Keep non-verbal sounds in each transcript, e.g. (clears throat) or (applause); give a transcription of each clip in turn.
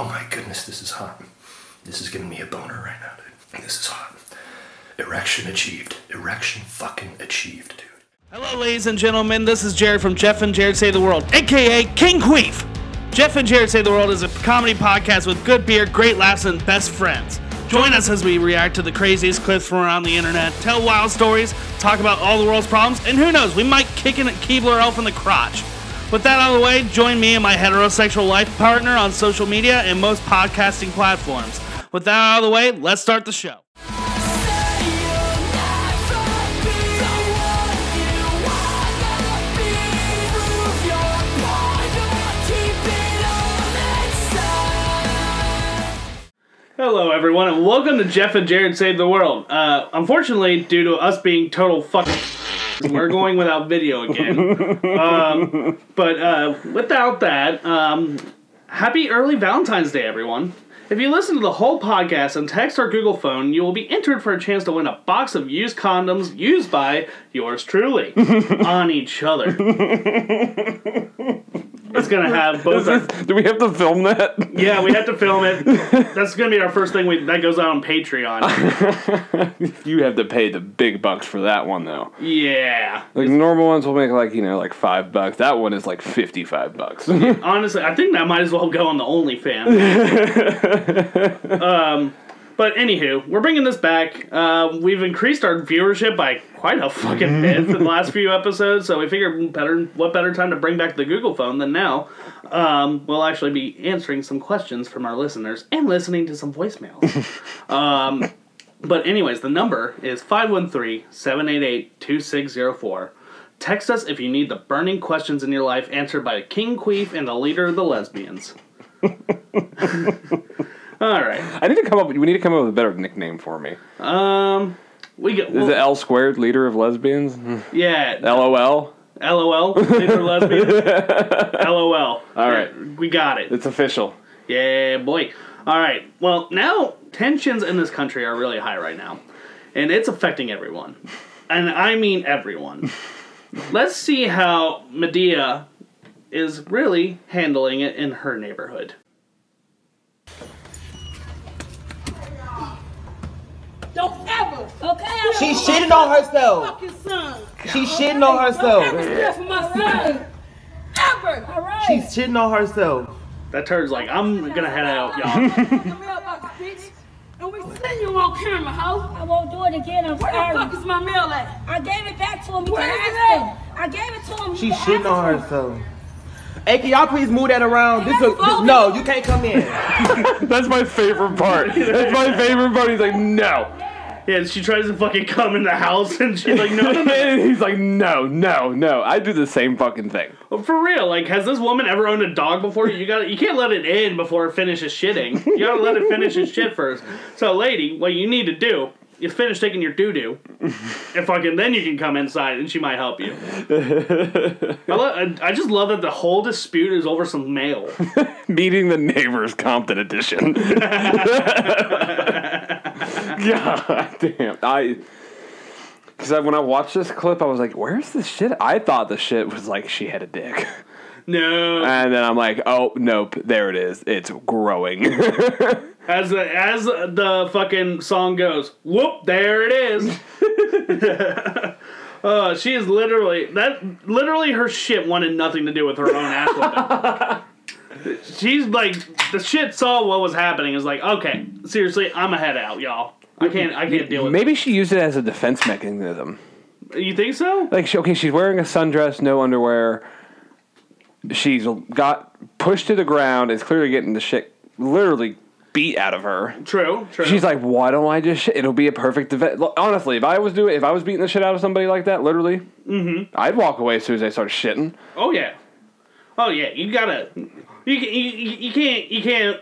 Oh my goodness, this is hot. This is giving me a boner right now, dude. This is hot. Erection achieved. Erection fucking achieved, dude. Hello, ladies and gentlemen. This is Jared from Jeff and Jared Save the World, aka King Queef. Jeff and Jared Save the World is a comedy podcast with good beer, great laughs, and best friends. Join us as we react to the craziest clips from around the internet, tell wild stories, talk about all the world's problems, and who knows, we might kick a Keebler elf in the crotch. With that out of the way, join me and my heterosexual life partner on social media and most podcasting platforms. With that out of the way, let's start the show. Hello, everyone, and welcome to Jeff and Jared Save the World. Uh, unfortunately, due to us being total fucking, (laughs) we're going without video again. Um, but uh, without that, um, happy early Valentine's Day, everyone. If you listen to the whole podcast and text our Google phone, you will be entered for a chance to win a box of used condoms used by yours truly (laughs) on each other. It's gonna have (laughs) both. Our, Do we have to film that? yeah, we have to film it. (laughs) That's gonna be our first thing. We, that goes out on Patreon. (laughs) you have to pay the big bucks for that one though. Yeah. Like normal ones will make like you know like five bucks. That one is like fifty five bucks. Honestly, I think that might as well go on the OnlyFans. um, but anywho, we're bringing this back. Uh, we've increased our viewership by quite a fucking (laughs) bit in the last few episodes, so we figured better what better time to bring back the Google phone than now. Um, we'll actually be answering some questions from our listeners and listening to some voicemails. (laughs) um, but anyways, the number is 513-788-2604. Text us if you need the burning questions in your life answered by King Queef and the leader of the lesbians. (laughs) (laughs) All right. I need to come up. We need to come up with a better nickname for me. Um, we get Is well, it L squared, leader of lesbians? yeah. LOL. LOL. (laughs) Leader of lesbians. LOL. All right. we got it. It's official. Yeah, boy. All right. Well, now tensions in this country are really high right now, and it's affecting everyone, and I mean everyone. (laughs) Let's see how Madea is really handling it in her neighborhood. Don't ever, okay? I She's don't shitting on herself. Fucking son. She's shitting on herself. Don't ever steal from my son. Ever. All right. She's shitting on herself. That turd's like, I'm gonna head out, y'all. Come here, box, bitch. And we seen you on camera, hoe. I won't do it again. I'm Where the sorry. fuck is my mail at? I gave it back to him. You Where can it ask at? him. I gave it to him. She's can shitting ask on him. herself. Hey, can y'all please move that around? This, a, this no, you can't come in. (laughs) That's my favorite part. That's my favorite part. He's like, no. Yeah, she tries to fucking come in the house, and she's like, no, no, no. (laughs) And he's like, no, no, no. I do the same fucking thing. Well, For real, like, has this woman ever owned a dog before? You got to you can't let it in before it finishes shitting. You gotta let it finish its shit first. So, lady, what you need to do is finish taking your doo doo, and fucking then you can come inside, and she might help you. I, lo- I, just love that the whole dispute is over some mail. (laughs) Meeting the neighbors, Compton edition. (laughs) God damn. I. Because when I watched this clip, I was like, where's the shit? I thought the shit was like she had a dick. No, And then I'm like, oh, nope, there it is. It's growing. (laughs) as the, as the fucking song goes, whoop, there it is. (laughs) Uh, she is literally that. Literally, her shit wanted nothing to do with her own ass whipping. (laughs) She's like the shit saw what was happening. Is like, okay, seriously, I'm a head out, y'all. I can't. I can't deal with. Maybe she used it as a defense mechanism. You think so? Like, she, okay, she's wearing a sundress, no underwear. She's got pushed to the ground. Is clearly getting the shit literally beat out of her. True. True. She's like, why don't I just shit? It'll be a perfect event. Honestly, if I was doing, if I was beating the shit out of somebody like that, literally, mm-hmm. I'd walk away as soon as they started shitting. oh yeah. Oh yeah. You gotta. You you, you, can't. You can't.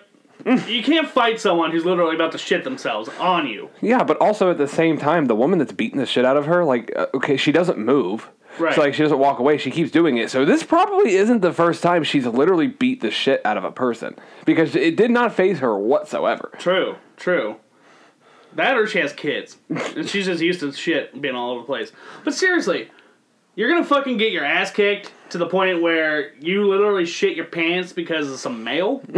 You can't fight someone who's literally about to shit themselves on you. Yeah, but also at the same time, the woman that's beating the shit out of her, like, uh, okay, she doesn't move. Right. So like she doesn't walk away. She keeps doing it. So this probably isn't the first time she's literally beat the shit out of a person because it did not phase her whatsoever. True, true. That or she has kids. and (laughs) she's just used to shit being all over the place. But seriously, you're gonna fucking get your ass kicked to the point where you literally shit your pants because of some mail? (laughs)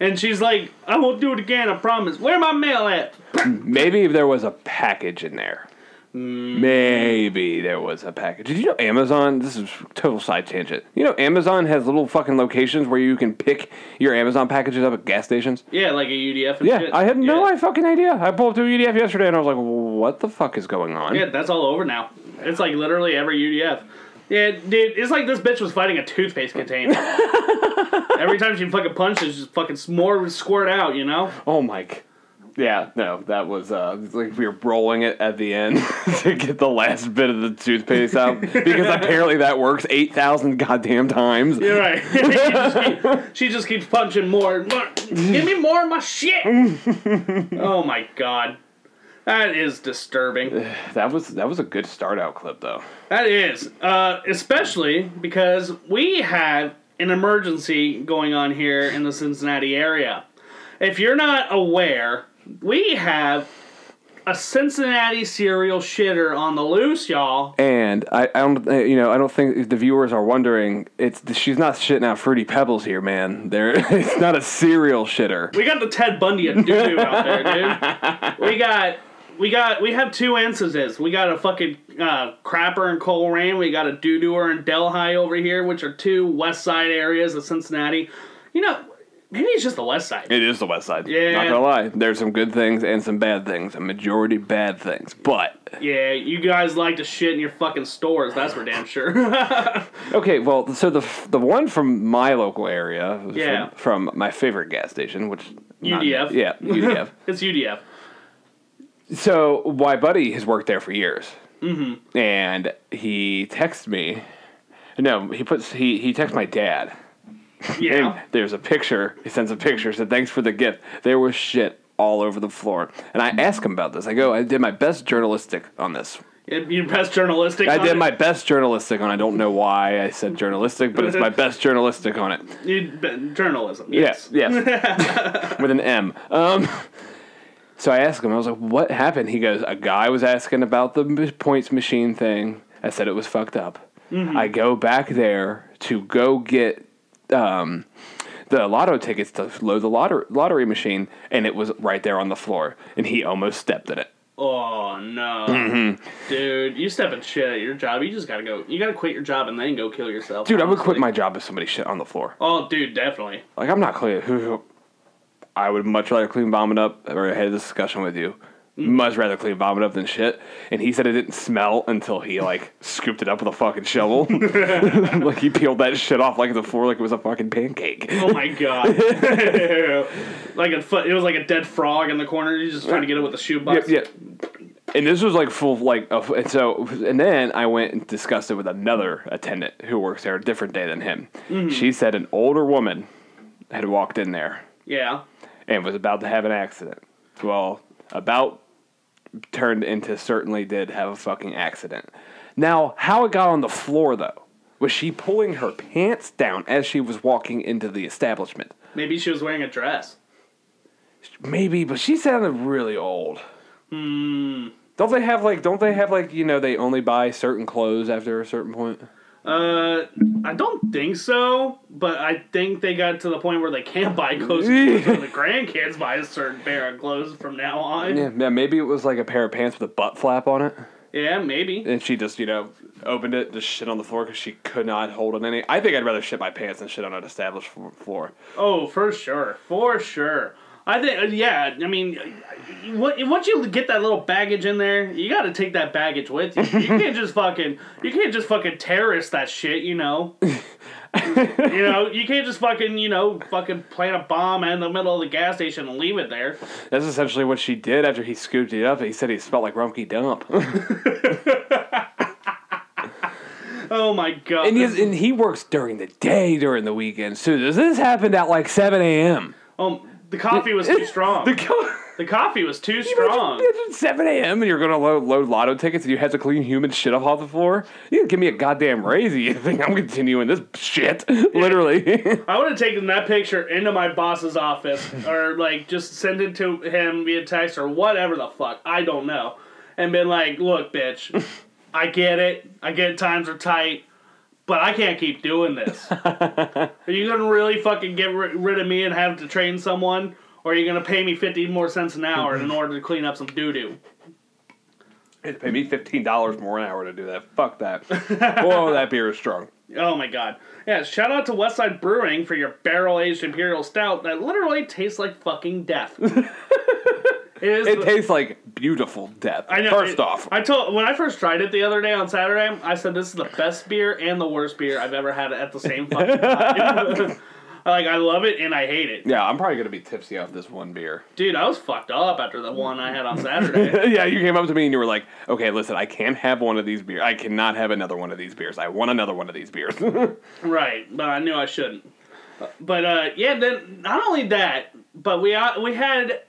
And she's like, I won't do it again, I promise. Where my mail at? Maybe if there was a package in there. Maybe there was a package. Did you know Amazon? This is total side tangent. You know Amazon has little fucking locations where you can pick your Amazon packages up at gas stations. Yeah, like a UDF and Yeah, shit. I had no yeah. fucking idea. I pulled up to a UDF yesterday and I was like, "What the fuck is going on?" Yeah, that's all over now. It's like literally every UDF. Yeah, dude, it's like this bitch was fighting a toothpaste container. (laughs) every time she fucking punches, just fucking more squirt out, you know? Oh my. Yeah, no, that was uh, like we were rolling it at the end (laughs) to get the last bit of the toothpaste out (laughs) because apparently that works eight thousand goddamn times. You're right. (laughs) she, just keep- she just keeps punching more and more. Give me more of my shit. oh my god. That is disturbing. (sighs) That was that was a good start out clip though. That is. Uh, especially because we have an emergency going on here in the Cincinnati area. If you're not aware, we have a Cincinnati serial shitter on the loose, y'all. And I, I don't, uh, you know, I don't think the viewers are wondering. It's she's not shitting out fruity pebbles here, man. There, (laughs) it's not a serial shitter. We got the Ted Bundy of doo doo out there, dude. We got, we got, we have two instances. We got a fucking uh, crapper in Colerain. We got a doo dooer in Delhi over here, which are two west side areas of Cincinnati. You know, maybe it's just the west side. It is the West Side. Yeah. Not gonna lie, there's some good things and some bad things. A majority bad things, but Yeah, you guys like to shit in your fucking stores. That's for damn sure. (laughs) okay. Well, so the the one from my local area, was Yeah. from, from my favorite gas station, which UDF. yeah, UDF. (laughs) it's UDF. So my buddy has worked there for years, mm-hmm. and he texts me. No, he puts he he texts my dad. And Yeah. there's a picture. He sends a picture. Said thanks for the gift. There was shit all over the floor, and I ask him about this. I go, I did my best journalistic on this. Your best journalistic. I did it? my best journalistic on. I don't know why I said journalistic, but it's my (laughs) best journalistic on it. You- journalism. Yes, Yes. yes. (laughs) With an M. Um, so I asked him, I was like, what happened? He goes, a guy was asking about the points machine thing. I said it was fucked up. I go back there to go get um, the lotto tickets to load the lottery, lottery machine, and it was right there on the floor, and he almost stepped in it. Oh no, Mm-hmm. dude! You step in shit at your job. You just gotta go. You gotta quit your job and then go kill yourself. Dude, I would quit my job if somebody shit on the floor. Oh, dude, definitely. Like, I'm not clear. I would much rather clean vomit up, or had this discussion with you. Mm. Much rather clean vomit up than shit. And he said it didn't smell until he, like, (laughs) scooped it up with a fucking shovel. (laughs) like, he peeled that shit off, like, the floor, like it was a fucking pancake. Oh my god! (laughs) like a foot. It was like a dead frog in the corner. He's just trying to get it with a shoebox. Yep, yep. And this was like full, like, of, and so, and then I went and discussed it with another attendant who works there a different day than him. Mm-hmm. She said an older woman had walked in there Yeah. and was about to have an accident. Well, about turned into certainly did have a fucking accident. Now, how it got on the floor though? Was she pulling her pants down as she was walking into the establishment? Maybe she was wearing a dress. Maybe, but she sounded really old. Hmm. Don't they have like? Don't they have like? You know, they only buy certain clothes after a certain point. Uh, I don't think so, but I think they got to the point where they can't buy (laughs) clothes. the grandkids buy a certain pair of clothes from now on. Yeah, yeah. Maybe it was like a pair of pants with a butt flap on it. Yeah, maybe. And she just, you know, opened it, just shit on the floor because she could not hold it any. I think I'd rather shit my pants than shit on an established floor. Oh, for sure, for sure. I think, uh, yeah. I mean, uh, once you get that little baggage in there, you got to take that baggage with you. You can't just (laughs) fucking, you can't just fucking terrorist that shit. You know, you know, you can't just fucking, you know, fucking plant a bomb in the middle of the gas station and leave it there. That's essentially what she did after he scooped it up. He said he smelled like Rumpke Dump. (laughs) Oh my god. and, he, and he works during the day during the weekends too. This- This happened at like 7 a.m. Um, the coffee was too (laughs) strong. The co- The coffee was too strong. Imagine 7 a.m. and you're going to load, load lotto tickets and you have to clean human shit up off the floor? You can give me a goddamn raise. You think I'm continuing this shit? (laughs) Literally. (laughs) I would have taken that picture into my boss's office or like just send it to him via text or whatever the fuck. I don't know. And been like, look, bitch, I get it. I get it, times are tight. But I can't keep doing this. (laughs) are you gonna really fucking get ri- rid of me and have to train someone, or are you gonna pay me fifty more cents an hour in (laughs) order to clean up some doo doo? It'd pay me fifteen dollars more an hour to do that. Fuck that. (laughs) Whoa, that beer is strong. Oh my god. Yeah, shout out to Westside Brewing for your barrel aged imperial stout that literally tastes like fucking death. (laughs) it is It tastes like beautiful death. I know. First it- off, I told when I first tried it the other day on Saturday, I said this is the best beer and the worst beer I've ever had at the same fucking time. (laughs) like I love it and I hate it. yeah, I'm probably gonna be tipsy off this one beer. Dude, I was fucked up after the one I had on Saturday. (laughs) yeah, you came up to me and you were like, "Okay, listen, I can't have one of these beers. I cannot have another one of these beers. I want another one of these beers." (laughs) right, but I knew I shouldn't. But uh, yeah, then not only that, but we uh, we had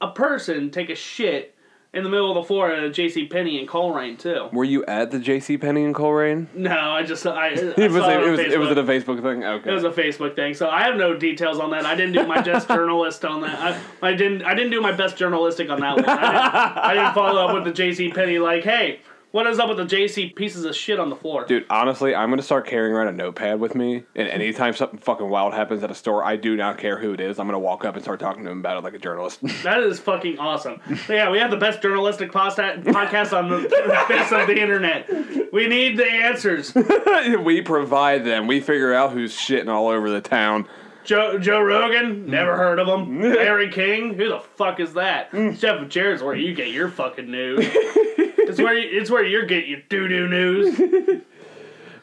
a person take a shit in the middle of the floor at a J.C. Penney in Colerain too. were you at the J.C. Penney in Colerain? No, I just I, I (laughs) It was. saw It, on was. It was at a Facebook thing. Okay. It was a Facebook thing, so I have no details on that. I didn't do my best (laughs) journalist on that. I, I didn't. I didn't do my best journalistic on that one. I didn't, I didn't follow up with the J.C. Penney like, hey, what is up with the J.C. pieces of shit on the floor? Dude, honestly, I'm gonna start carrying around a notepad with me, and anytime something fucking wild happens at a store, I do not care who it is. I'm gonna walk up and start talking to him about it like a journalist. (laughs) That is fucking awesome. So yeah, we have the best journalistic posta- podcast on the (laughs) face of the internet. We need the answers. (laughs) we provide them. We figure out who's shitting all over the town. Joe Joe Rogan, never mm. heard of him. Larry King, who the fuck is that? Mm. Jeff Jarrett's where you get your fucking news. It's where you, it's where you get your doo doo news.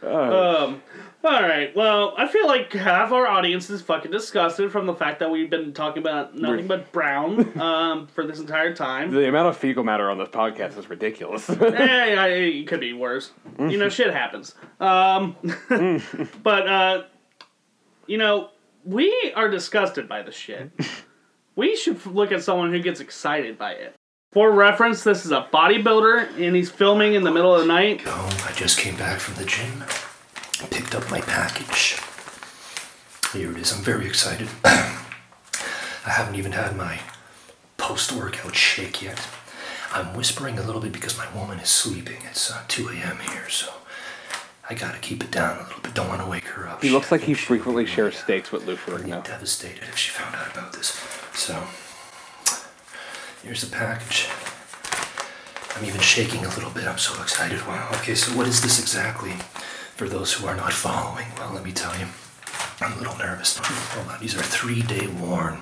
Um. All right. Well, I feel like half our audience is fucking disgusted from the fact that we've been talking about nothing but brown um, for this entire time. The amount of fecal matter on this podcast is ridiculous. (laughs) eh, yeah, it could be worse. You know, shit happens. Um, (laughs) but uh, you know, we are disgusted by the shit. We should look at someone who gets excited by it. For reference, this is a bodybuilder, and he's filming in the middle of the night. Oh, I just came back from the gym. Picked up my package. Here it is. I'm very excited. (clears throat) I haven't even had my post workout shake yet. I'm whispering a little bit because my woman is sleeping. It's uh, 2 a.m. here, so I gotta keep it down a little bit. Don't want to wake her up. he looks like he frequently shares steaks with Lou pretty Ferrigno. devastated if she found out about this. So, here's the package. I'm even shaking a little bit. I'm so excited. Wow. Okay, so what is this exactly? For those who are not following, well, let me tell you. I'm a little nervous. Hold on. These are three day worn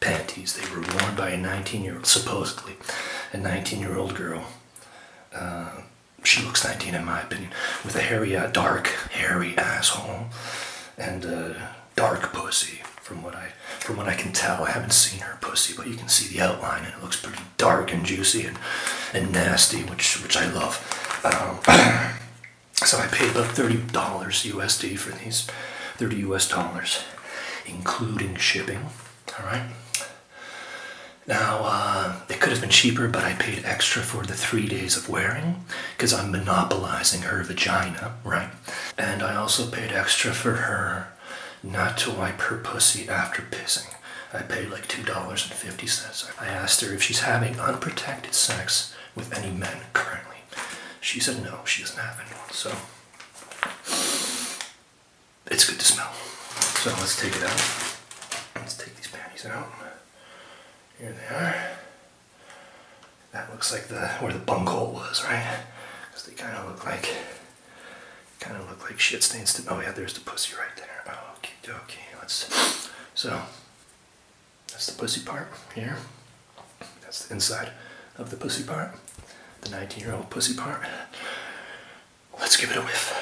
panties. They were worn by a 19 year old, supposedly, a 19 year old girl. Uh, she looks 19 in my opinion, with a hairy, uh, dark, hairy asshole and uh, dark pussy. From what I, from what I can tell, I haven't seen her pussy, but you can see the outline, and it looks pretty dark and juicy and, and nasty, which which I love. Um, (coughs) so I paid about thirty dollars USD for these, thirty US dollars, including shipping. All right. Now, uh, it could have been cheaper, but I paid extra for the three days of wearing because I'm monopolizing her vagina, right? And I also paid extra for her not to wipe her pussy after pissing. I paid like $2.50. I asked her if she's having unprotected sex with any men currently. She said no, she doesn't have anyone. So, it's good to smell. So, let's take it out. Let's take these panties out. Here they are. That looks like the where the bunghole was, right? Because they kind of look like kind of look like shit stains. To, oh yeah, there's the pussy right there. Oh, okay, okay. Let's. So that's the pussy part here. That's the inside of the pussy part. The 19-year-old pussy part. Let's give it a whiff.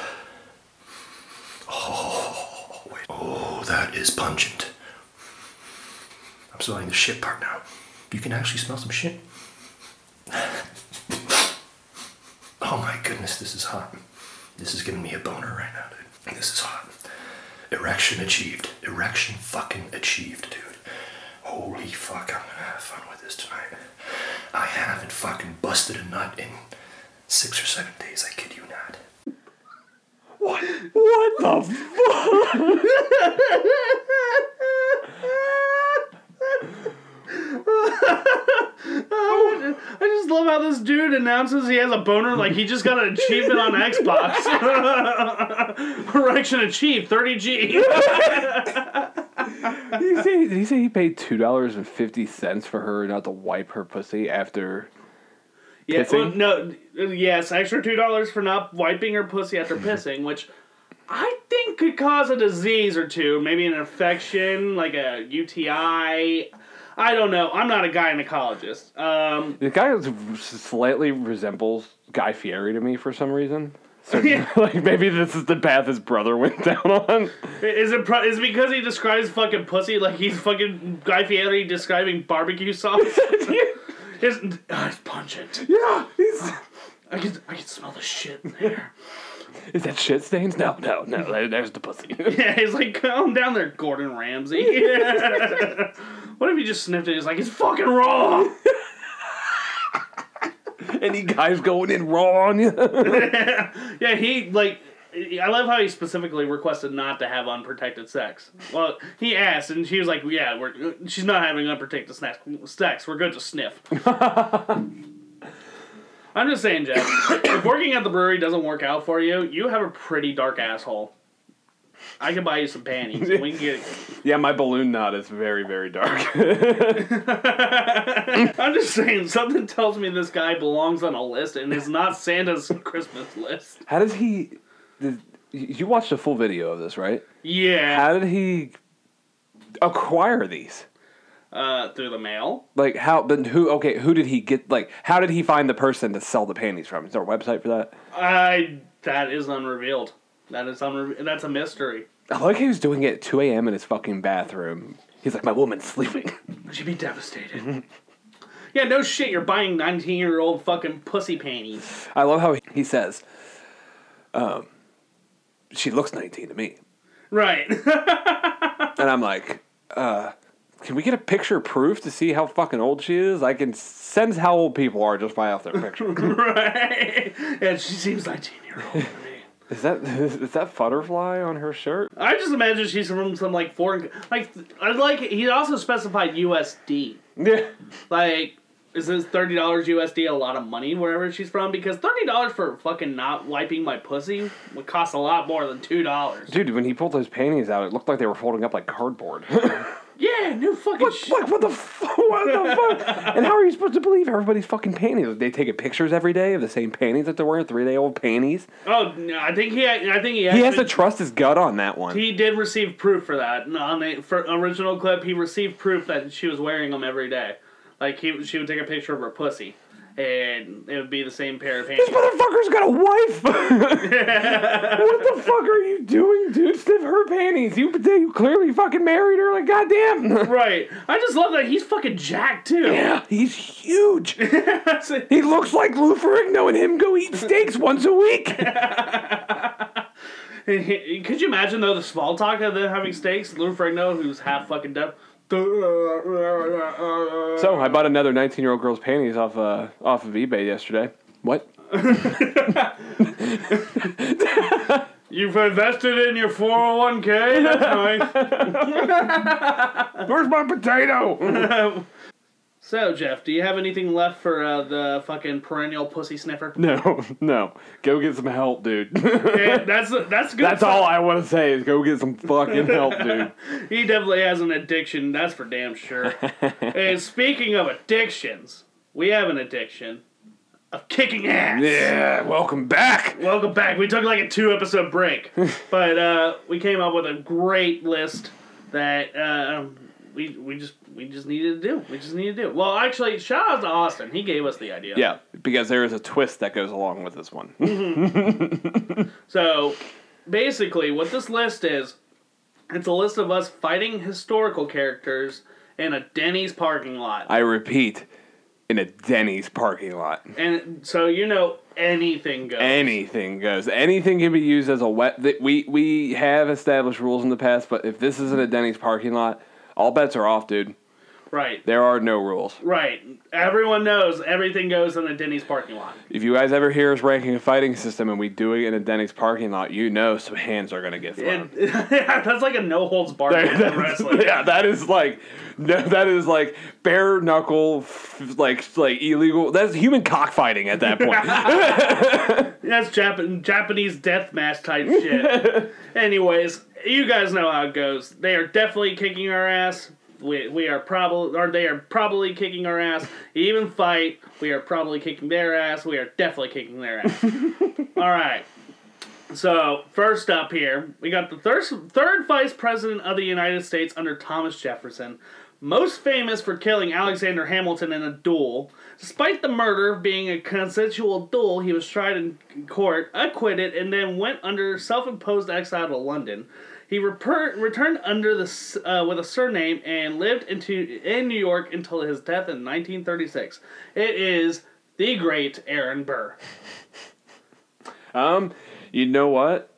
Oh, wait. oh, that is pungent. I'm smelling the shit part now. You can actually smell some shit. oh my goodness, this is hot. This is giving me a boner right now, dude. This is hot. Erection achieved. Erection fucking achieved, dude. Holy fuck, I'm gonna have fun with this tonight. I haven't fucking busted a nut in six or seven days, I kid you not. What? What the fuck? (laughs) I just love how this dude announces he has a boner like he just got an achievement on Xbox. (laughs) Erection achieved, 30G. Did he say, did he say he paid two dollars and fifty cents for her not to wipe her pussy after? Yeah, well, no, yes, extra two dollars for not wiping her pussy after pissing, which I think could cause a disease or two, maybe an infection, like a UTI. I don't know. I'm not a gynecologist. Um, The guy slightly resembles Guy Fieri to me for some reason. So (laughs) Yeah. (laughs) like maybe this is the path his brother went (laughs) down on. is it pro- is it because he describes fucking pussy like he's fucking Guy Fieri describing barbecue sauce? his, oh, it's pungent. Yeah, he's. I can I can smell the shit in there. Is that shit stains? No, no, no. There's the pussy. Yeah, he's like, calm down there, Gordon Ramsay. What if he just sniffed it? He's like, it's fucking raw. (laughs) Any guys going in raw on you? (laughs) (laughs) Yeah, he like. I love how he specifically requested not to have unprotected sex. Well, he asked, and she was like, "Yeah, we're she's not having unprotected sex. Sex, we're good to sniff." I'm just saying, Jeff. if working at the brewery doesn't work out for you, you have a pretty dark asshole. I can buy you some panties. We can get. (laughs) yeah, my balloon knot is very, very dark. (laughs) (laughs) I'm just saying, something tells me this guy belongs on a list and is not Santa's Christmas list. How does he? Did, you watched a full video of this, right? Yeah. How did he acquire these? Uh, through the mail. Like how? But who? Okay, who did he get? Like, how did he find the person to sell the panties from? Is there a website for that? I that is unrevealed. That is unre- That's a mystery. I like how he was doing it at 2 a.m. in his fucking bathroom. He's like, my woman's sleeping. (laughs) She'd be devastated. (laughs) yeah, no shit. You're buying 19 year old fucking pussy panties. I love how he says, um, she looks 19 to me. Right. (laughs) And I'm like, uh, can we get a picture proof to see how fucking old she is? I can sense how old people are just by off their picture. right. And she seems 19 year old. Is that (laughs) is that butterfly on her shirt? I just imagine she's from some like foreign. Like I like. He also specified USD. Yeah. Like, is this thirty dollars USD a lot of money wherever she's from? Because thirty dollars for fucking not wiping my pussy would cost a lot more than two dollars. Dude, when he pulled those panties out, it looked like they were folding up like cardboard. (laughs) Yeah, no fucking shit. Like, what the fuck? What the fuck? (laughs) And how are you supposed to believe everybody's fucking panties? They taking pictures every day of the same panties that they're wearing, three day old panties. Oh, no, I think he. I think he. He has to trust his gut on that one. He did receive proof for that. On the for original clip, he received proof that she was wearing them every day. Like he, she would take a picture of her pussy, and it would be the same pair of pants. This motherfucker's got a wife. (laughs) (laughs) what the fuck are you doing, dude? Sniff her panties. You, you clearly fucking married her. Like, goddamn. (laughs) right. I just love that he's fucking jacked too. Yeah, he's huge. He looks like Lou Ferrigno and him go eat steaks once a week. Could you imagine though the small talk of them having steaks? Lou Ferrigno, who's half fucking deaf. (laughs) So I bought another 19 year old girl's panties off uh, off of eBay yesterday. What? (laughs) You've invested in your 401k? That's nice. (laughs) Where's my potato? So, Jeff, do you have anything left for uh, the fucking perennial pussy sniffer? (laughs) no, no. Go get some help, dude. Okay, (laughs) that's that's good. That's all I want to say is go get some fucking help, dude. (laughs) He definitely has an addiction. That's for damn sure. and speaking of addictions, we have an addiction of kicking ass. Yeah, welcome back. Welcome back. We took like a two episode break, but uh, we came up with a great list that uh, we we just we just needed to do. We just needed to do. Well, actually, shout out to Austin. He gave us the idea. Yeah, because there is a twist that goes along with this one. (laughs) So basically, what this list is, it's a list of us fighting historical characters in a Denny's parking lot. I repeat, in a Denny's parking lot. and so you know anything goes. Anything goes. Anything can be used as a wet. We we have established rules in the past, but if this isn't a Denny's parking lot, all bets are off, dude. right. There are no rules. Right. Everyone knows everything goes in a Denny's parking lot. If you guys ever hear us ranking a fighting system and we do it in a Denny's parking lot, you know some hands are gonna get thrown. And (laughs) that's like a no holds barred wrestling. yeah, that is like no, that is like bare knuckle, like like illegal. That's human cockfighting at that point. (laughs) (laughs) That's Jap- Japanese death match type shit. Anyways, you guys know how it goes. They are definitely kicking our ass. We, we are probably, or they are probably kicking our ass. Even fight, we are probably kicking their ass. We are definitely kicking their ass. (laughs) All right. So first up here, we got the third third vice president of the United States under Thomas Jefferson, most famous for killing Alexander Hamilton in a duel. Despite the murder being a consensual duel, he was tried in court, acquitted, and then went under self-imposed exile to London. He reper- returned under the uh, with a surname and lived into in New York until his death in 1936. It is the great Aaron Burr. um, you know what?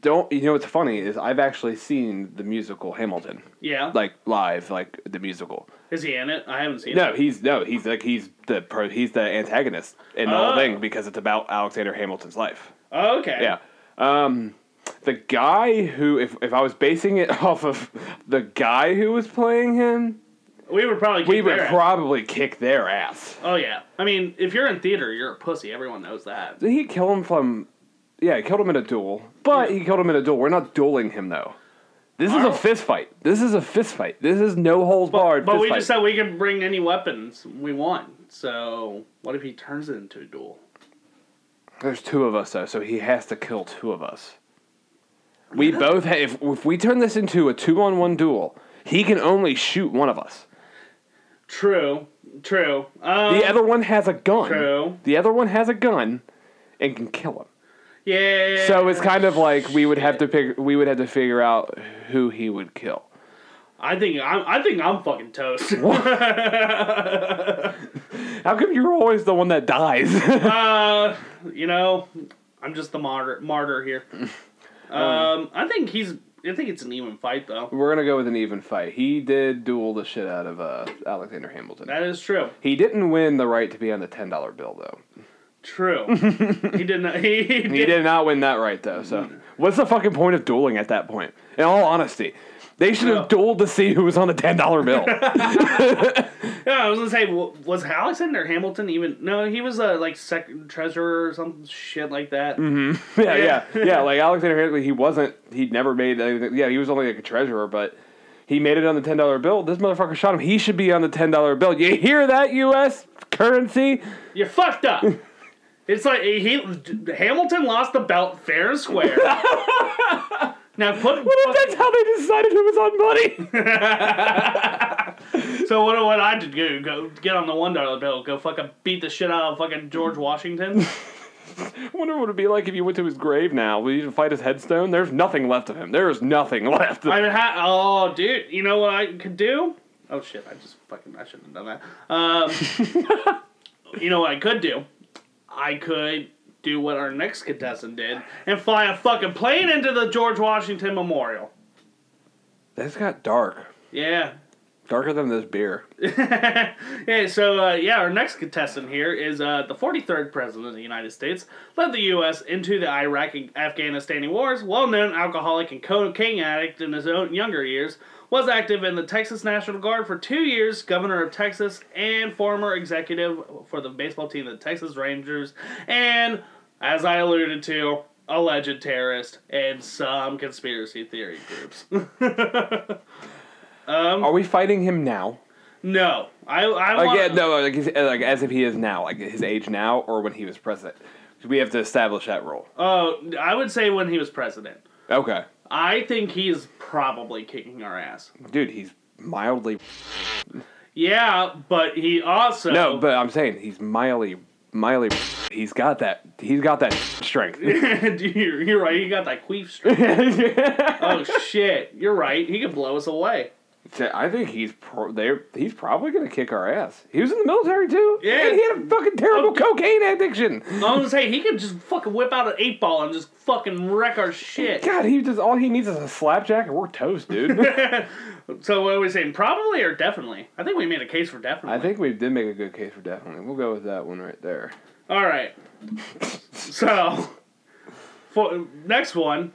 Don't you know what's funny is I've actually seen the musical Hamilton, Yeah, like live, like the musical. is he in it? I haven't seen No, it. he's no, he's like he's the pro, he's the antagonist in the Oh. whole thing because it's about Alexander Hamilton's life. Oh, okay. Yeah. Um, the guy who, if, if I was basing it (laughs) off of the guy who was playing him, We would probably kick we would their ass. probably kick their ass. Oh yeah. I mean, if you're in theater, you're a pussy. Everyone knows that. Did he kill him from? Yeah, he killed him in a duel. But he killed him in a duel. We're not dueling him though. This is a fist fight. This is a fist fight. This is no holds barred. But we fight. just said we can bring any weapons we want. So what if he turns it into a duel? There's two of us though, so he has to kill two of us. We both have. If, if we turn this into a two-on-one duel, he can only shoot one of us. True. True. Um, The other one has a gun. True. The other one has a gun, and can kill him. Yeah. So it's kind of like we would have to pick. We would have to figure out who he would kill. I think I'm. I think I'm fucking toast. (laughs) How come you're always the one that dies? (laughs) uh, you know, I'm just the martyr. Martyr here. Um, I think he's. I think it's an even fight though. We're gonna go with an even fight. He did duel the shit out of uh, Alexander Hamilton. That is true. He didn't win the right to be on the ten dollar bill though. True. (laughs) he did not. He, he did. He did not win that right though. So (laughs) what's the fucking point of dueling at that point? In all honesty, they should have Yeah. dueled to see who was on the ten dollar bill. (laughs) (laughs) Yeah, I was gonna say, was Alexander Hamilton even? No, he was a like second treasurer or some shit like that. Mm-hmm. (laughs) yeah, yeah, yeah. Like Alexander Hamilton, he wasn't. He'd never made anything. Yeah, he was only like a treasurer, but he made it on the ten dollar bill. This motherfucker shot him. He should be on the ten dollar bill. You hear that, U.S. currency? You're fucked up. it's like he Hamilton lost the belt fair and square. Now put. What if that's how they decided who was on money? (laughs) so what? What I did do? Go get on the one dollar bill. Go fucking beat the shit out of fucking George Washington. I (laughs) wonder what it'd be like if you went to his grave now. Would you fight his headstone? There's nothing left of him. There is nothing (laughs) left. I mean, ha- oh, dude, you know what I could do? Oh shit, I just fucking I shouldn't have done that. Um, you know what I could do? I could do what our next contestant did and fly a fucking plane into the George Washington Memorial. That's got dark. Yeah. Darker than this beer. (laughs) yeah, so uh, yeah, our next contestant here is uh, the 43rd president of the United States, led the U.S. into the Iraq and Afghanistan wars. Well-known alcoholic and cocaine addict in his own younger years, was active in the Texas National Guard for two years, governor of Texas, and former executive for the baseball team, the Texas Rangers, and as I alluded to, alleged terrorist and some conspiracy theory groups. (laughs) Um, Are we fighting him now? no, I I Like, want yeah, no, like, like as if he is now, like his age now, or when he was president. We have to establish that role. Oh, I would say when he was president. Okay, I think he's probably kicking our ass. dude, he's mildly. Yeah, but he also No, but I'm saying he's mildly, mildly. He's got that. He's got that strength. (laughs) you're, you're right. He got that queef strength. (laughs) oh shit, you're right. He could blow us away. I think he's pro- there. He's probably gonna kick our ass. He was in the military too. Yeah. and he had a fucking terrible oh, Okay. cocaine addiction. I was gonna say he could just fucking whip out an eight ball and just fucking wreck our shit. God, he just all he needs is a slapjack and we're toast, dude. (laughs) So what are we saying? Probably or definitely? I think we made a case for definitely. I think we did make a good case for definitely. We'll go with that one right there. All right. (laughs) So, for, next one,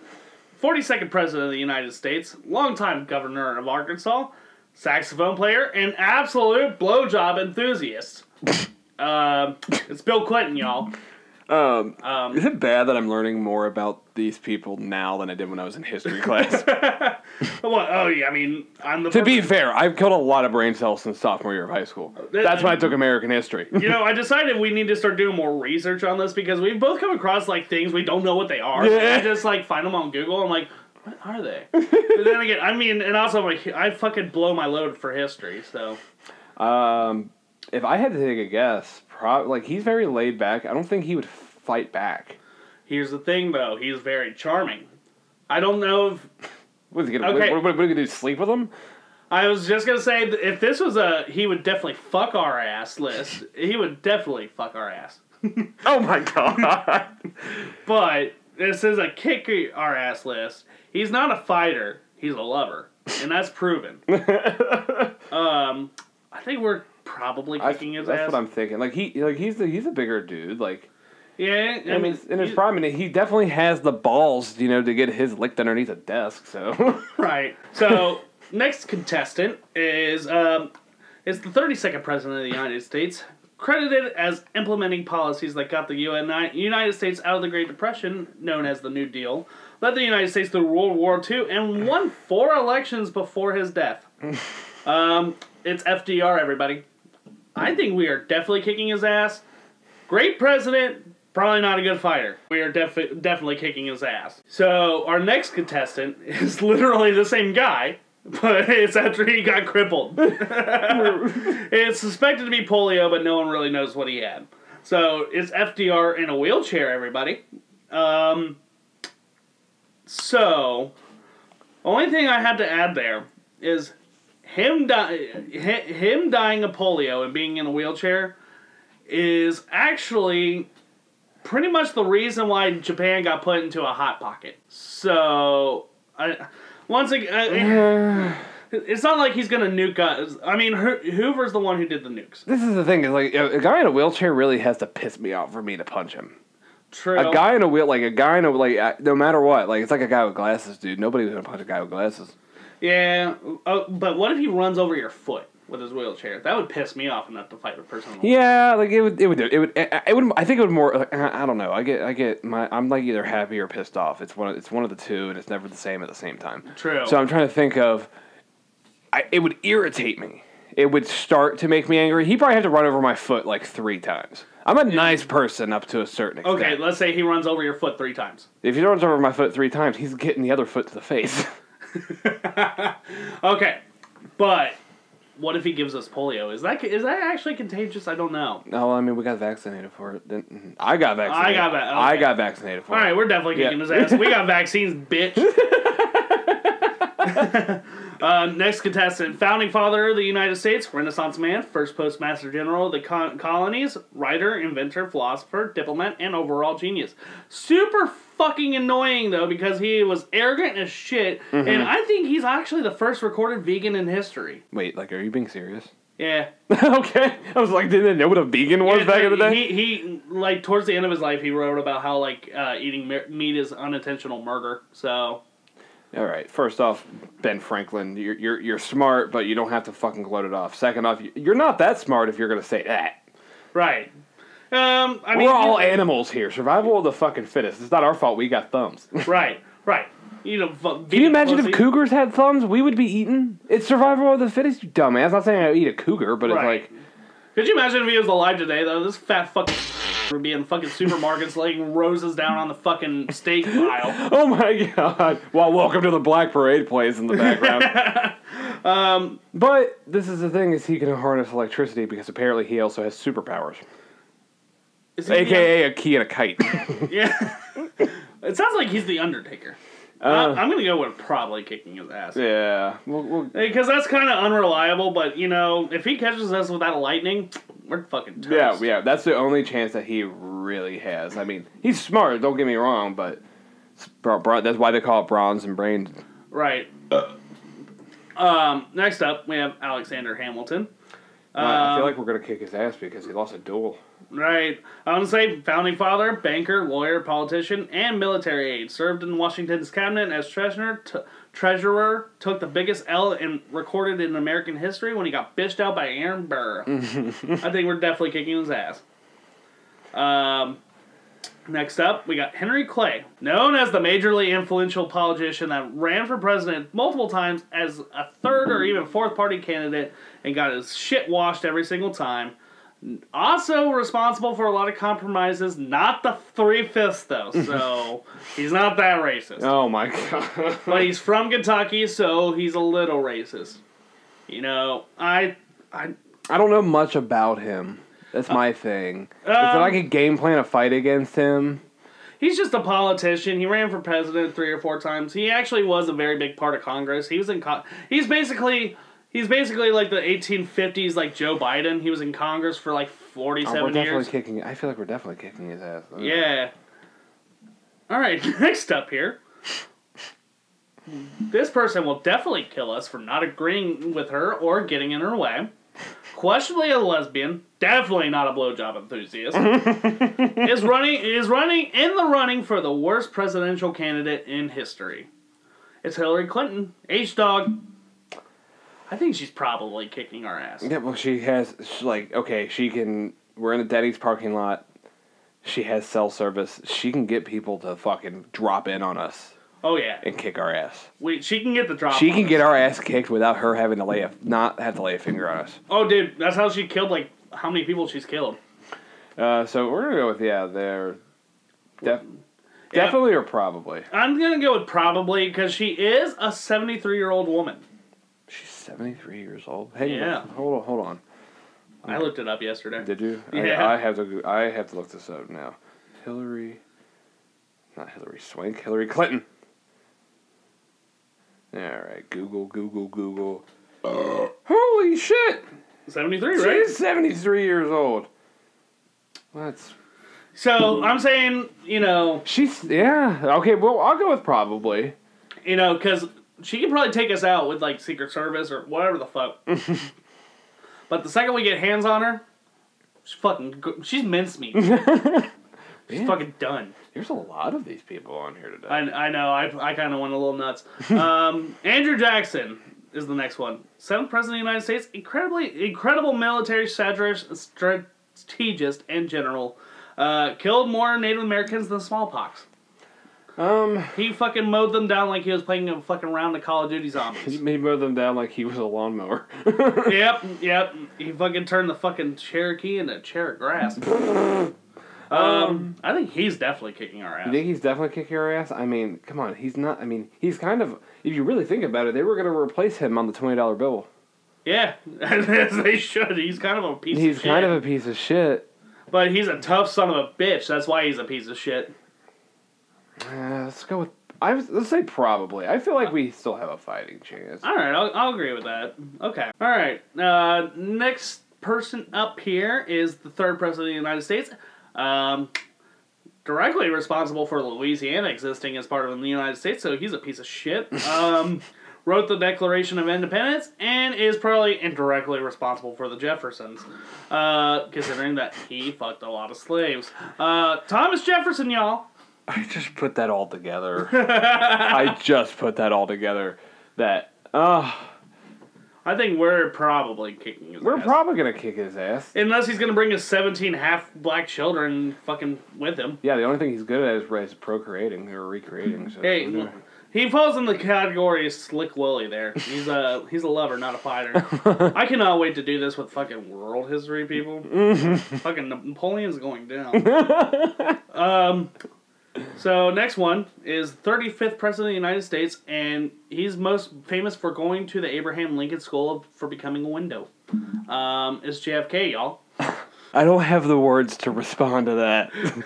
42nd President of the United States, longtime Governor of Arkansas, saxophone player, and absolute blowjob enthusiast. um, (laughs) it's Bill Clinton, y'all. Um, is it bad that I'm learning more about these people now than I did when I was in history class? (laughs) Oh yeah, I mean, I'm the. to be fair, I've killed a lot of brain cells since sophomore year of high school. That's when I took American history. you know, I (laughs) decided we need to start doing more research on this because we've both come across like things we don't know what they are. Yeah. I just like find them on Google. I'm like, what are they? (laughs) but then again, I mean, and also like I fucking blow my load for history. So Um, if I had to take a guess, like he's very laid back. I don't think he would fight back. here's the thing, though, he's very charming. I don't know if What's he gonna? Okay. What, what, what are you gonna do? Sleep with him? I was just gonna say if this was a he would definitely fuck our ass list. He would definitely fuck our ass. (laughs) Oh my god! But this is a kick our ass list. He's not a fighter. He's a lover, and that's proven. (laughs) um, I think we're probably I, kicking his that's ass. That's what I'm thinking. Like he, like he's the, he's a bigger dude. Like yeah, I mean, in his prime, and he definitely has the balls, you know, to get his licked underneath a desk. So (laughs) Right. So next contestant is um, is the 32nd president of the United States, credited as implementing policies that got the UN United States out of the Great Depression, known as the New Deal, led the United States through World War II, and won four elections before his death. (laughs) um, it's FDR, everybody. I think we are definitely kicking his ass. Great president, probably not a good fighter. We are def- definitely kicking his ass. So our next contestant (laughs) is literally the same guy, (laughs) but it's after he got crippled. (laughs) it's suspected to be polio, but no one really knows what he had. So it's FDR in a wheelchair, everybody. Um, so, only thing I had to add there is him di- him dying of polio and being in a wheelchair is actually pretty much the reason why Japan got put into a hot pocket. So, I once again, (sighs) it's not like he's gonna nuke us. I mean, Hoover's the one who did the nukes. this is the thing: is like a a guy in a wheelchair really has to piss me off for me to punch him. True. A guy in a wheel, like a guy in a like, uh, no matter what, like it's like a guy with glasses, dude. Nobody's gonna punch a guy with glasses. Yeah, uh, but what if he runs over your foot with his wheelchair? That would piss me off enough to fight a person. Yeah, like it would, it would, do- it would, it would. I think it would more. Like, I don't know. I get, I get my. I'm like either happy or pissed off. It's one. Of, it's one of the two, and it's never the same at the same time. True. So I'm trying to think of. I, it would irritate me. It would start to make me angry. He probably had to run over my foot like three times. I'm a nice person up to a certain extent. Okay, let's say he runs over your foot three times. If he runs over my foot three times, he's getting the other foot to the face. (laughs) Okay, but what if he gives us polio? Is that is that actually contagious? I don't know. no, I mean we got vaccinated for it. Then- mm-hmm. I got vaccinated. I got va- I got vaccinated for All it. right, we're definitely kicking Yeah. his ass. We got (laughs) vaccines, bitch. (laughs) uh, next contestant, founding father of the United States, Renaissance man, first postmaster general of the con- colonies, writer, inventor, philosopher, diplomat, and overall genius. Super fucking annoying though because he was arrogant as shit, Mm-hmm. and I think he's actually the first recorded vegan in history. Wait, like, are you being serious? Yeah. (laughs) okay. I was like, didn't they know what a vegan was Yeah, back in the day? He, he like towards the end of his life, he wrote about how like uh, eating meat is unintentional murder. So All right. First off, Ben Franklin, you're, you're you're smart, but you don't have to fucking gloat it off. Second off, you- you're not that smart if you're gonna say that. right. Um, I We're all you- animals here. Survival of the fucking fittest. It's not our fault. We got thumbs. (laughs) right, right. You know, Can you imagine if cougars had thumbs? We would be eaten. It's survival of the fittest, you dumbass. I'm not saying I would eat a cougar, but Right. it's like, Could you imagine if he was alive today though? This fat fucking (laughs) would be in fucking supermarkets laying roses down on the fucking steak aisle. (laughs) oh my god. Well, welcome to the Black Parade plays in the background. (laughs) um, but this is the thing: is he can harness electricity because apparently he also has superpowers, Is he aka a key and a kite. yeah. it sounds like he's the Undertaker. Uh, I'm, gonna go with probably kicking his ass. yeah. We'll, we'll, Because that's kind of unreliable, but you know, if he catches us without a lightning, we're fucking toast. Yeah, yeah, that's the only chance that he really has. I mean, he's smart. Don't get me wrong, but it's bro- bro- that's why they call it bronze and brains. Right. Um, next up, we have Alexander Hamilton. I Um, feel like we're gonna kick his ass because he lost a duel. Right. I want to say founding father, banker, lawyer, politician, and military aide. Served in Washington's cabinet as treasurer, t- treasurer took the biggest L in recorded in American history when he got bitched out by Aaron Burr. (laughs) I think we're definitely kicking his ass. Um, next up, we got Henry Clay, known as the majorly influential politician that ran for president multiple times as a third or even fourth party candidate and got his shit washed every single time. Also responsible for a lot of compromises, not the three fifths though, (laughs) so he's not that racist. Oh my god. But he's from Kentucky, so he's a little racist. You know, I, I, I don't know much about him. That's my thing. Is um, that I could game plan a fight against him? he's just a politician. He ran for president three or four times. He actually was a very big part of Congress. He was in, co- he's basically, he's basically like the 1850s, like Joe Biden. He was in Congress for like Oh, we're 47 definitely years. kicking. I feel like we're definitely kicking his ass. Yeah. All right, (laughs) next up here. This person will definitely kill us for not agreeing with her or getting in her way. Questionably a lesbian, definitely not a blowjob enthusiast. (laughs) is running is running in the running for the worst presidential candidate in history. It's Hillary Clinton, H dog. I think she's probably kicking our ass. Yeah, well, she has. She's like, okay, she can. We're in a Denny's parking lot. She has cell service. She can get people to fucking drop in on us Oh yeah, and kick our ass. we she can get the drop. She on can us. get our ass kicked without her having to lay a not have to lay a finger on us. Oh, dude, that's how she killed like how many people she's killed. Uh, so we're gonna go with yeah, they're def- definitely or probably. I'm gonna go with probably because she is a 73 year old woman. She's seventy three years old. Hey, Yeah. hold on, hold on. I looked it up yesterday. Did you? Yeah. I, I have to. I have to look this up now. Hillary, not Hillary Swank. Hillary Clinton. All right, Google, Google, Google. Holy shit! 73, right? She's seventy three years old. That's So I'm saying, you know, she's yeah. Okay, well I'll go with probably. you know, because she could probably take us out with like Secret Service or whatever the fuck. (laughs) but the second we get hands on her, she's fucking, she's mincemeat. (laughs) she's fucking done. There's a lot of these people on here today. I, I know. I, I kind of went a little nuts. Um, (laughs) Andrew Jackson is the next one. Seventh president of the United States. Incredibly incredible military strategist, strategist and general. Uh, killed more Native Americans than smallpox. Um, He fucking mowed them down like he was playing a fucking round of Call of Duty (laughs) he zombies. made mowed them down like he was a lawnmower. (laughs) yep, (laughs) yep. He fucking turned the fucking Cherokee into a chair of grass. Um, I think he's definitely kicking our ass. You think he's definitely kicking our ass? I mean, come on, he's not. I mean, he's kind of. If you really think about it, they were going to replace him on the twenty dollar bill. Yeah, as they should. He's kind of a piece He's of shit. kind of a piece of shit. But he's a tough son of a bitch. That's why he's a piece of shit. Uh, let's go with. I was, let's say probably. I feel like we still have a fighting chance. All right, I'll, I'll agree with that. Okay. All right. Uh, next person up here is the third president of the United States. Um, directly responsible for Louisiana existing as part of the United States, so he's a piece of shit. (laughs) Um, wrote the Declaration of Independence and is probably indirectly responsible for the Jeffersons, uh, considering that he fucked a lot of slaves. Uh, Thomas Jefferson, y'all. I just put that all together. (laughs) I just put that all together. That uh I think we're probably kicking his we're ass. probably gonna kick his ass. Unless he's gonna bring his 17 half black children fucking with him. Yeah, the only thing he's good at is, is procreating or recreating. So Hey, he falls in the category of Slick Willie there. He's a he's a lover, not a fighter. (laughs) I cannot wait to do this with fucking world history people. (laughs) fucking Napoleon's going down. um, so next one is 35th president of the United States, and he's most famous for going to the Abraham Lincoln School for becoming a window. Um, is JFK, y'all. I don't have the words to respond to that. (laughs)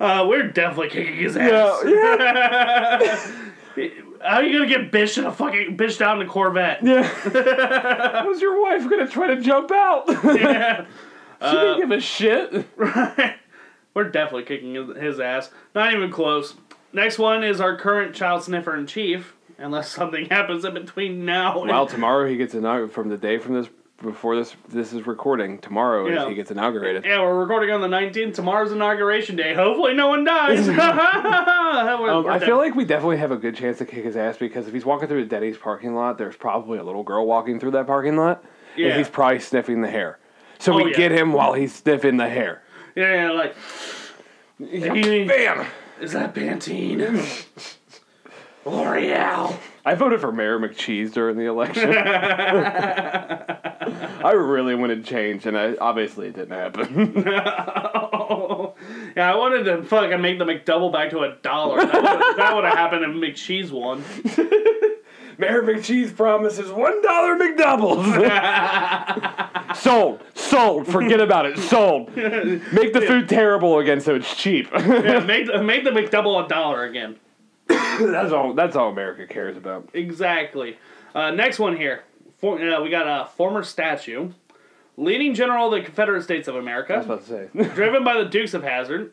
Uh, we're definitely kicking his ass. Yeah, (laughs) How are you gonna get bitched in a fucking bitched out in a Corvette? Yeah. (laughs) Was your wife gonna try to jump out? she didn't give a shit. We're definitely kicking his, ass. Not even close. Next one is our current child sniffer in chief, unless something (laughs) happens in between now. and- Well, tomorrow he gets note from the day from this before this this is recording tomorrow Yeah. he gets inaugurated. Yeah, we're recording on the 19th. Tomorrow's inauguration day. Hopefully, no one dies. (laughs) (laughs) Um, I feel like we definitely have a good chance to kick his ass because if he's walking through the Denny's parking lot, there's probably a little girl walking through that parking lot, Yeah. and he's probably sniffing the hair. So Oh, we yeah. get him while he's sniffing the hair. Yeah, yeah, like, He- Bam! is that Pantene? (laughs) L'Oreal. I voted for Mayor McCheese during the election. (laughs) I really wanted change, and I, obviously it didn't happen. (laughs) yeah, I wanted to fucking make the McDouble back to a dollar. That would have happened if McCheese won. Mayor McCheese promises one dollar McDoubles. (laughs) sold, sold. Forget about it. Sold. Make the food terrible again, so it's cheap. Yeah, (laughs) make, the- make the McDouble a dollar again. that's all. That's all America cares about. Exactly. Uh, next one here. For, uh, we got a former statue. Leading general of the Confederate States of America. I was about to say. driven by the Dukes of Hazzard.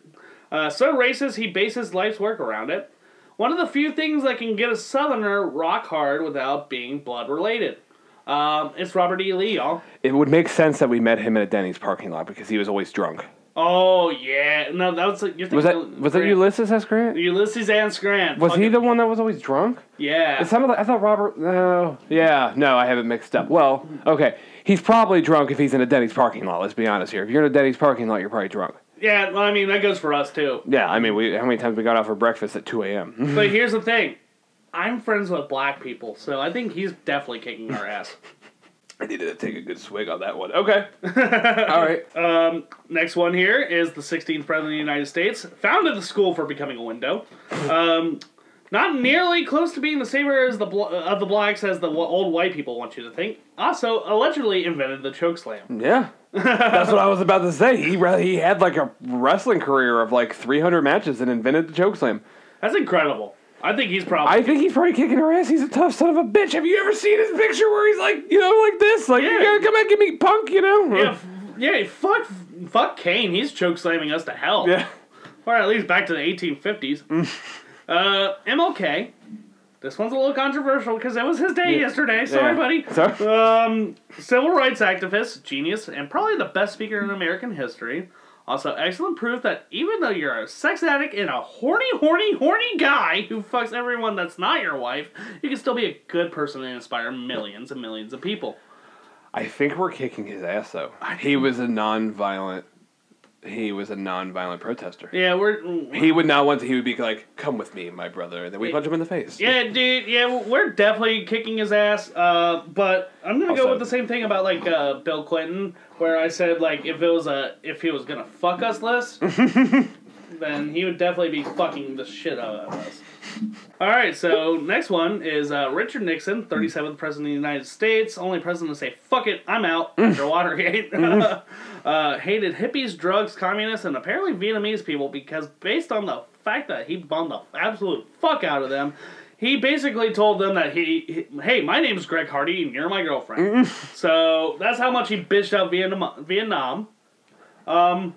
Uh, so racist, he bases life's work around it. One of the few things that can get a Southerner rock hard without being blood related. Um, it's Robert E. Lee, y'all. it would make sense that we met him in a Denny's parking lot because he was always drunk. Oh yeah, no, that was you're Was that thinking was that Ulysses S. Grant? Ulysses S. Grant. Was he the one that was always drunk? Yeah. It sounded like I thought Robert. No, yeah, no, I have it mixed up. Well, okay, he's probably drunk if he's in a Denny's parking lot. Let's be honest here. If you're in a Denny's parking lot, you're probably drunk. Yeah, well, I mean that goes for us too. Yeah, I mean, we how many times we got out for breakfast at two a.m. But here's the thing. I'm friends with black people, so I think he's definitely kicking our ass. (laughs) I needed to take a good swig on that one. Okay, (laughs) all right. Um, Next one here is the 16th President of the United States, founded the school for becoming a window. Um, not nearly close to being the savior as the bl- uh, of the blacks as the w- old white people want you to think. Also, allegedly invented the choke slam. (laughs) Yeah, that's what I was about to say. He re- he had like a wrestling career of like 300 matches and invented the choke slam. That's incredible. I think he's probably. I think he's probably kicking her ass. He's a tough son of a bitch. Have you ever seen his picture where he's like, you know, like this? Like, you gotta come back, give me punk, you know? yeah, f- yeah, fuck, fuck Kane. He's choke slamming us to hell. Yeah. Or at least back to the 1850s. (laughs) uh, MLK. This one's a little controversial because it was his day yesterday. Sorry, Yeah. buddy. Sorry. Um, civil rights activist, genius, and probably the best speaker in American history. Also, excellent proof that even though you're a sex addict and a horny, horny, horny guy who fucks everyone that's not your wife, you can still be a good person and inspire millions and millions of people. I think we're kicking his ass though. He was a non-violent. He was a non-violent protester. Yeah, we're. He would not want to. He would be like, "Come with me, my brother," and then we punch him in the face. Yeah, dude. Yeah, we're definitely kicking his ass. Uh, but I'm gonna go with the same thing about like uh, Bill Clinton, where I said like if it was a if he was gonna fuck us list, (laughs) then he would definitely be fucking the shit out of us. All right, so next one is uh, Richard Nixon, 37th president of the United States, only president to say "fuck it, I'm out" after Watergate. (laughs) (laughs) uh, hated hippies, drugs, communists, and apparently Vietnamese people because based on the fact that he bombed the absolute fuck out of them, he basically told them that he, he hey, my name's Greg Hardy and you're my girlfriend. so that's how much he bitched out Vietnam. Vietnam. Um,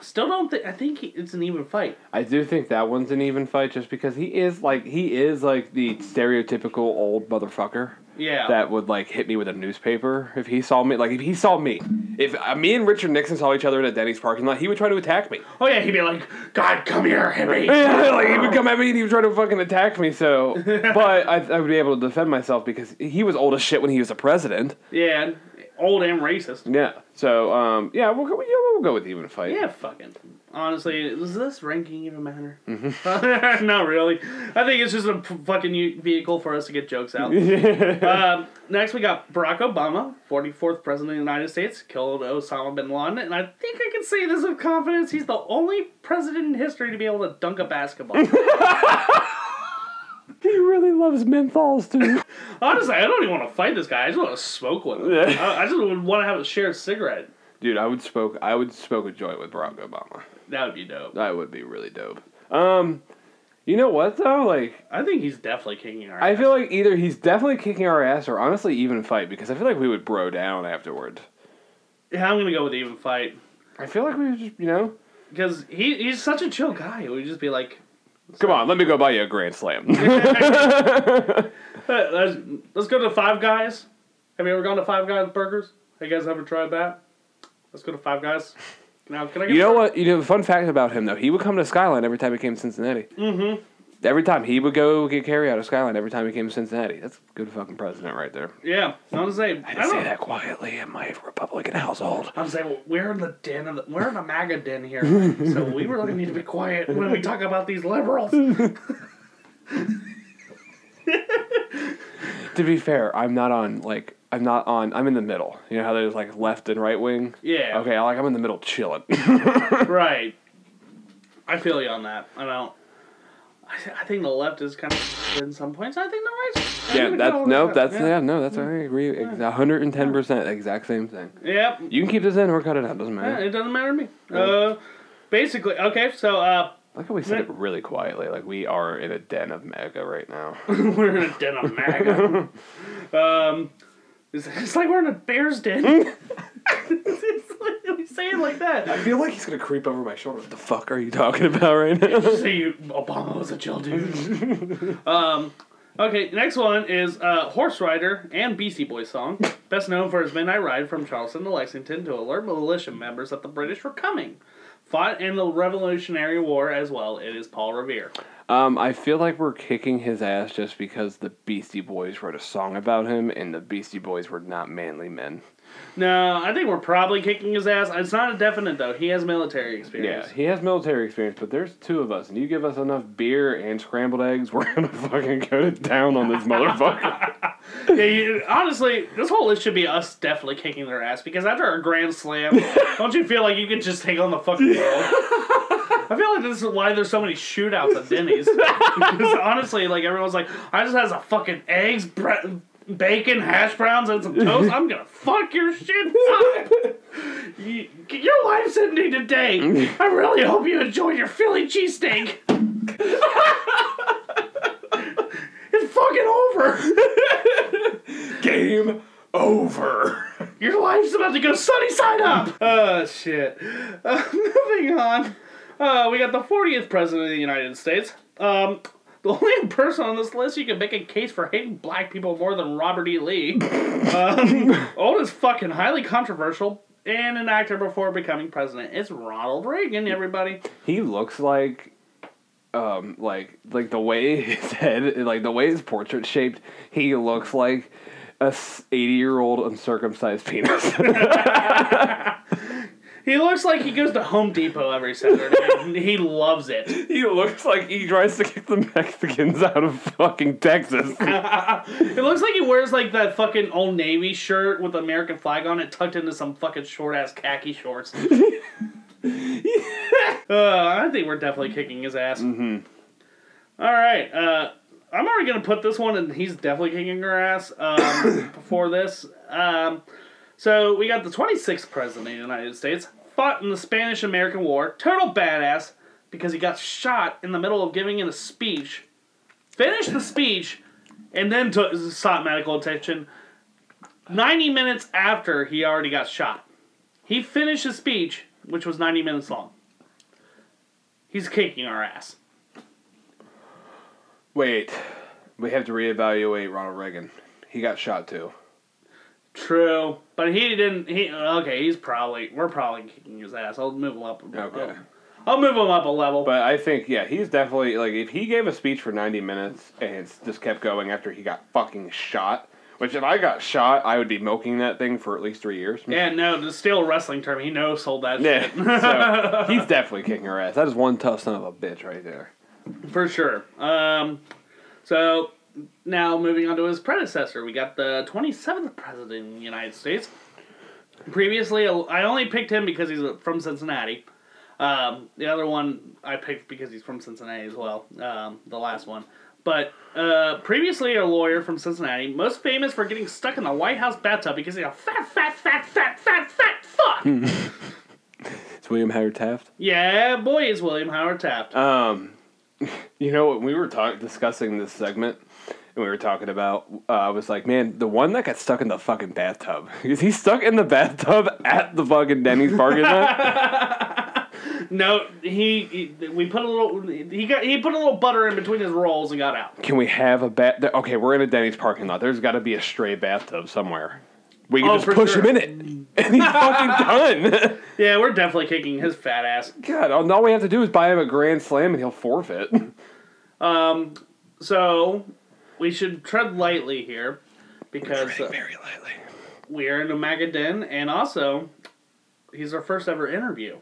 still don't think I think he, it's an even fight. I do think that one's an even fight, just because he is like he is like the stereotypical old motherfucker Yeah. that would like hit me with a newspaper if he saw me. Like if he saw me, if uh, me and Richard Nixon saw each other in a Denny's parking lot, he would try to attack me. oh yeah, he'd be like, God, come here, hippie. (laughs) Yeah, like he would come at me and he would try to fucking attack me. So, (laughs) but I, I would be able to defend myself because he was old as shit when he was a president. Yeah, old and racist. Yeah. So, um, yeah, we'll go. Yeah, we'll go with even fight. Yeah, fucking. Honestly, does this ranking even matter? (laughs) Not really. I think it's just a p- fucking vehicle for us to get jokes out. (laughs) um, next, we got Barack Obama, 44th President of the United States, killed Osama bin Laden, and I think I can say this with confidence. He's the only president in history to be able to dunk a basketball. (laughs) He really loves menthols (laughs) too. Honestly, I don't even want to fight this guy. I just want to smoke with him. Yeah. I, I just would want to have a shared cigarette. Dude, I would smoke. I would smoke a joint with Barack Obama. That would be dope. That would be really dope. Um, you know what though? Like, I think he's definitely kicking our ass. I ass. feel like either he's definitely kicking our ass, or honestly even fight because I feel like we would bro down afterwards. Yeah, I'm gonna go with even fight. I feel like we would just, you know, Because he, he's such a chill guy. Would just be like, come on, let me go buy you a grand slam. (laughs) (laughs) "Uh, let's, let's go to Five Guys. Have you ever gone to Five Guys Burgers? Have you guys, ever tried that? Let's go to Five Guys. Now, can I get You know what? You know, a fun fact about him though, he would come to Skyline every time he came to Cincinnati. Mm-hmm. Every time he would go get carry out of Skyline every time he came to Cincinnati. That's a good fucking president right there. Yeah, I was saying. I, I don't say that quietly in my Republican household. I was saying we're in the den of the, we're in a MAGA den here, so we really need to be quiet when we talk about these liberals. (laughs) To be fair, I'm not on like I'm not on. I'm in the middle. You know how there's like left and right wing. Yeah. Okay, I like I'm in the middle chilling. (laughs) right. I feel you on that. I don't. I, th- I think the left is kind of in some points. I think the right. yeah, that's no, that's yeah, no, that's I agree. 110 percent, exact same thing. Yep. You can keep this in or cut it out. Doesn't Yeah, matter. it doesn't matter to me. Uh, basically, okay. So uh, like how we said it really quietly. Like we are in a den of mega right now. (laughs) we're in a den of MAGA. (laughs) um, it's, it's like we're in a bear's den. (laughs) it's like, we say it like that. I feel like he's gonna creep over my shoulder. What the fuck are you talking about right now? say you Obama was a chill dude. (laughs) um, okay, next one is uh, Horse Rider and Beastie Boys song, best known for his midnight ride from Charlestown to Lexington to alert militia members that the British were coming. Fought in the Revolutionary War as well. It is Paul Revere. Um, I feel like we're kicking his ass just because the Beastie Boys wrote a song about him, and the Beastie Boys were not manly men. No, I think we're probably kicking his ass. It's not a definite though. He has military experience. Yeah, he has military experience, but there's two of us, and you give us enough beer and scrambled eggs, (laughs) we're gonna fucking go to town on this motherfucker. (laughs) Yeah, you, honestly, this whole list should be us definitely kicking their ass because after a grand slam, (laughs) don't you feel like you could just take on the fucking world? I feel like this is why there's so many shootouts at Denny's. because honestly, like everyone's like, I just has a fucking eggs, bre- bacon, hash browns, and some toast. I'm gonna fuck your shit up. (laughs) You- your life's ending today. I really hope you enjoy your Philly cheesesteak. (laughs) it's fucking over. Game over. Your life's about to go sunny side up. Oh shit. Uh, (laughs) moving on. Uh, we got the 40th president of the United States. Um, the (laughs) only person on this list you can make a case for hating black people more than Robert E. Lee. Um, (laughs) old as fucking highly controversial and an actor before becoming president is Ronald Reagan. Everybody. He looks like, um, like like the way (laughs) his head, like the way his portrait shaped. He looks like a eighty-year-old uncircumcised penis. He looks like he goes to Home Depot every Saturday. he loves it. (laughs) he looks like he tries to kick the Mexicans out of fucking Texas. (laughs) It looks like he wears like that fucking Old Navy shirt with the American flag on it, tucked into some fucking short ass khaki shorts. (laughs) uh, I think we're definitely kicking his ass. Mm-hmm. All right, uh, I'm already gonna put this one, and he's definitely kicking her ass. Um, (coughs) before this, um, so we got the 26th president of the United States, fought in the Spanish-American War, total badass because he got shot in the middle of giving in a speech. Finished the speech and then took, sought medical attention 90 minutes after he already got shot. He finished his speech, which was 90 minutes long. He's kicking our ass. Wait, we have to reevaluate Ronald Reagan. He got shot too. True, but he didn't. He okay. He's probably we're probably kicking his ass. I'll move him up. Okay. I'll move him up a level. But I think, yeah, he's definitely like if he gave a speech for ninety minutes and it's just kept going after he got fucking shot. Which if I got shot, I would be milking that thing for at least three years. yeah, no, to steal a wrestling term, he no sold that Yeah, shit so (laughs) he's definitely kicking her ass. That is one tough son of a bitch right there. for sure. Um, so now moving on to his predecessor, we got the 27th president of the United States. Previously, I only picked him because he's from Cincinnati. Um, the other one I picked because he's from Cincinnati as well. Um, the last one. But uh, previously a lawyer from Cincinnati, most famous for getting stuck in the White House bathtub because he's a fat, fat, fat, fat, fat, fat fuck. (laughs) It's William Howard Taft. yeah, boy, is William Howard Taft. Um, (laughs) you know what? We were talk- discussing this segment, we were talking about. Uh, I was like, man, the one that got stuck in the fucking bathtub. (laughs) Is he stuck in the bathtub at the fucking Denny's parking lot? (laughs) No, he, he we put a little he got he put a little butter in between his rolls and got out. Can we have a bat? Okay, we're in a Denny's parking lot. There's got to be a stray bathtub somewhere. We can Oh, just push sure. him in it, (laughs) and he's fucking done. Yeah, we're definitely kicking his fat ass. God, all all we have to do is buy him a grand slam, and he'll forfeit. Um, so we should tread lightly here because Very lightly. we are in a MAGA den, and also he's our first ever interview.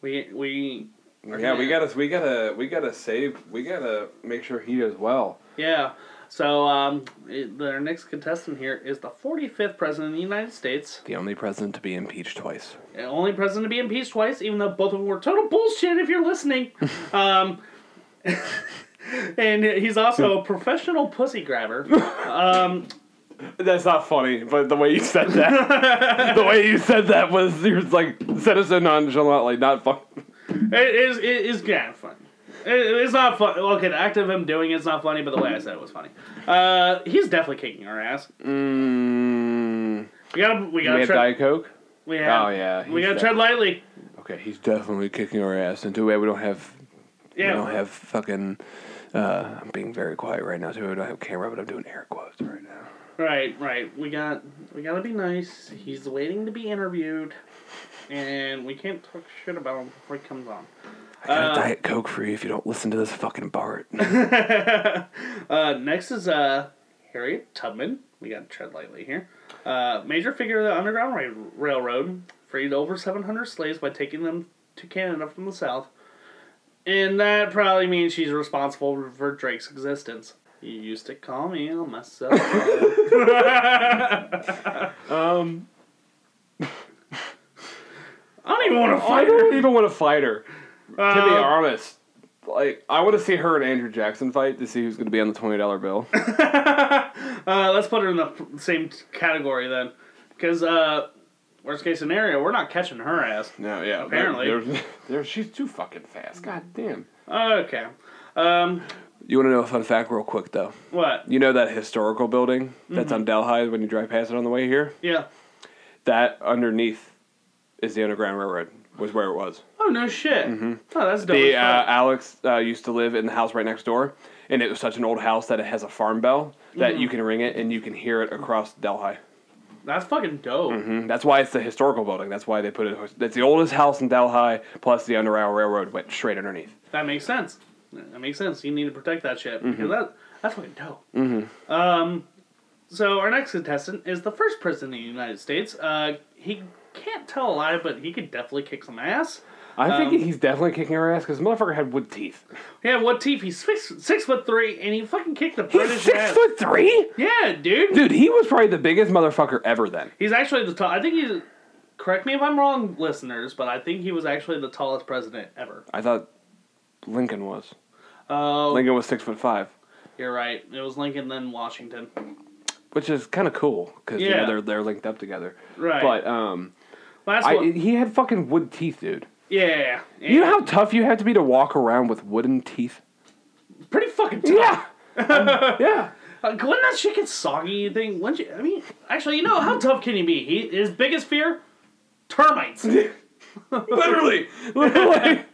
We we Yeah, we gotta, we gotta, we gotta save. We gotta make sure he does well. yeah. So um, our next contestant here is the 45th president of the United States, The only president to be impeached twice. the only president to be impeached twice, even though both of them were total bullshit. If you're listening, (laughs) um, (laughs) and he's also a (laughs) professional pussy grabber. (laughs) That's not funny, but the way you said that, (laughs) the way you said that was you're like said it so nonchalantly, not fun. It is it is kind of funny. It, it's not fun. Okay, the act of him doing it's not funny, but the way I said it was funny. Uh, he's definitely kicking our ass. Mm, We gotta we gotta have tread. Diet Coke. We have, Oh, yeah, we he's gotta de- tread lightly. Okay, he's definitely kicking our ass. And too bad we don't have, Yeah we don't have fucking. Uh, I'm being very quiet right now. Too bad we don't have camera, but I'm doing air quotes right now. right, right. We got we gotta be nice. He's waiting to be interviewed, and we can't talk shit about him before he comes on. I got Uh, a Diet Coke for you if you don't listen to this fucking Bart. (laughs) Uh, next is uh, Harriet Tubman. We got to tread lightly here. Uh, major figure of the Underground Ra- Railroad. Freed over 700 slaves by taking them to Canada from the South. And that probably means she's responsible for Drake's existence. You used to call me on my cell (laughs) um, I don't even want to I fight her. I don't even want to fight her. to be Uh, honest, like I want to see her and Andrew Jackson fight to see who's going to be on the twenty dollar bill. (laughs) uh, let's put her in the same category then. Because, uh, worst case scenario, we're not catching her ass. no, yeah, Apparently. there, (laughs) there, there- she's too fucking fast. God damn. Okay. Um, You want to know a fun fact, real quick though? what? You know that historical building that's on Delhi when you drive past it on the way here? Yeah. That underneath is the Underground Railroad. Was where it was. Oh no shit! Oh, that's dope. The as uh. Alex uh, used to live in the house right next door, and it was such an old house that it has a farm bell that you can ring it and you can hear it across Delhi. That's fucking dope. Mhm. That's why it's the historical building. That's why they put it. That's the oldest house in Delhi. Plus, the Underground Railroad went straight underneath. That makes sense. That makes sense. You need to protect that shit Mm-hmm. because that that's fucking dope. Um, so our next contestant is the first president of the United States. Uh, he can't tell a lie, but he could definitely kick some ass. I think Um, he's definitely kicking her ass because motherfucker had wood teeth. Yeah, what teeth? He's six, six foot three, and he fucking kicked the British He's six ass. foot three, Yeah, dude. dude. He was probably the biggest motherfucker ever. Then He's actually the tall. I think he's. Correct me if I'm wrong, listeners, but I think he was actually the tallest president ever. I thought Lincoln was. Oh, Lincoln was six foot five, you're right. It was Lincoln, then Washington. which is kind of cool because you Yeah. know they're they're linked up together. Right. But um, That's I, what, he had fucking wood teeth, dude. Yeah. You know how tough you have to be to walk around with wooden teeth? pretty fucking tough. Yeah. (laughs) yeah. Uh, wouldn't that shit get soggy? You think? Wouldn't you? I mean, actually, you know how tough can he be? He his biggest fear, termites. (laughs) Literally. (laughs) Literally.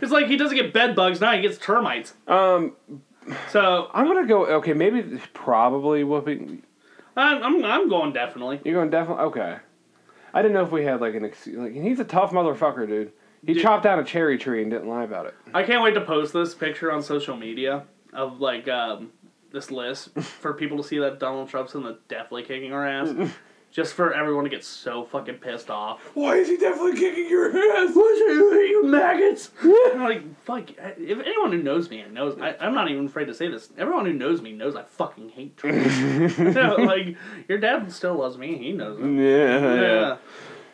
it's like he doesn't get bed bugs now; he gets termites. um, So I'm gonna go. Okay, maybe probably whooping. I'm I'm, I'm going definitely. You're going definitely. Okay. I didn't know if we had like an ex- like he's a tough motherfucker, dude. He Dude. chopped down a cherry tree and didn't lie about it. I can't wait to post this picture on social media of like um, this list for people to see that Donald Trump's in the definitely kicking our ass. (laughs) Just for everyone to get so fucking pissed off. Why is he definitely kicking your ass? you maggots? I'm like, fuck. If anyone who knows me knows, I, I'm not even afraid to say this. Everyone who knows me knows I fucking hate Trump. (laughs) (laughs) like, your dad still loves me. He knows it. Yeah, yeah. Yeah.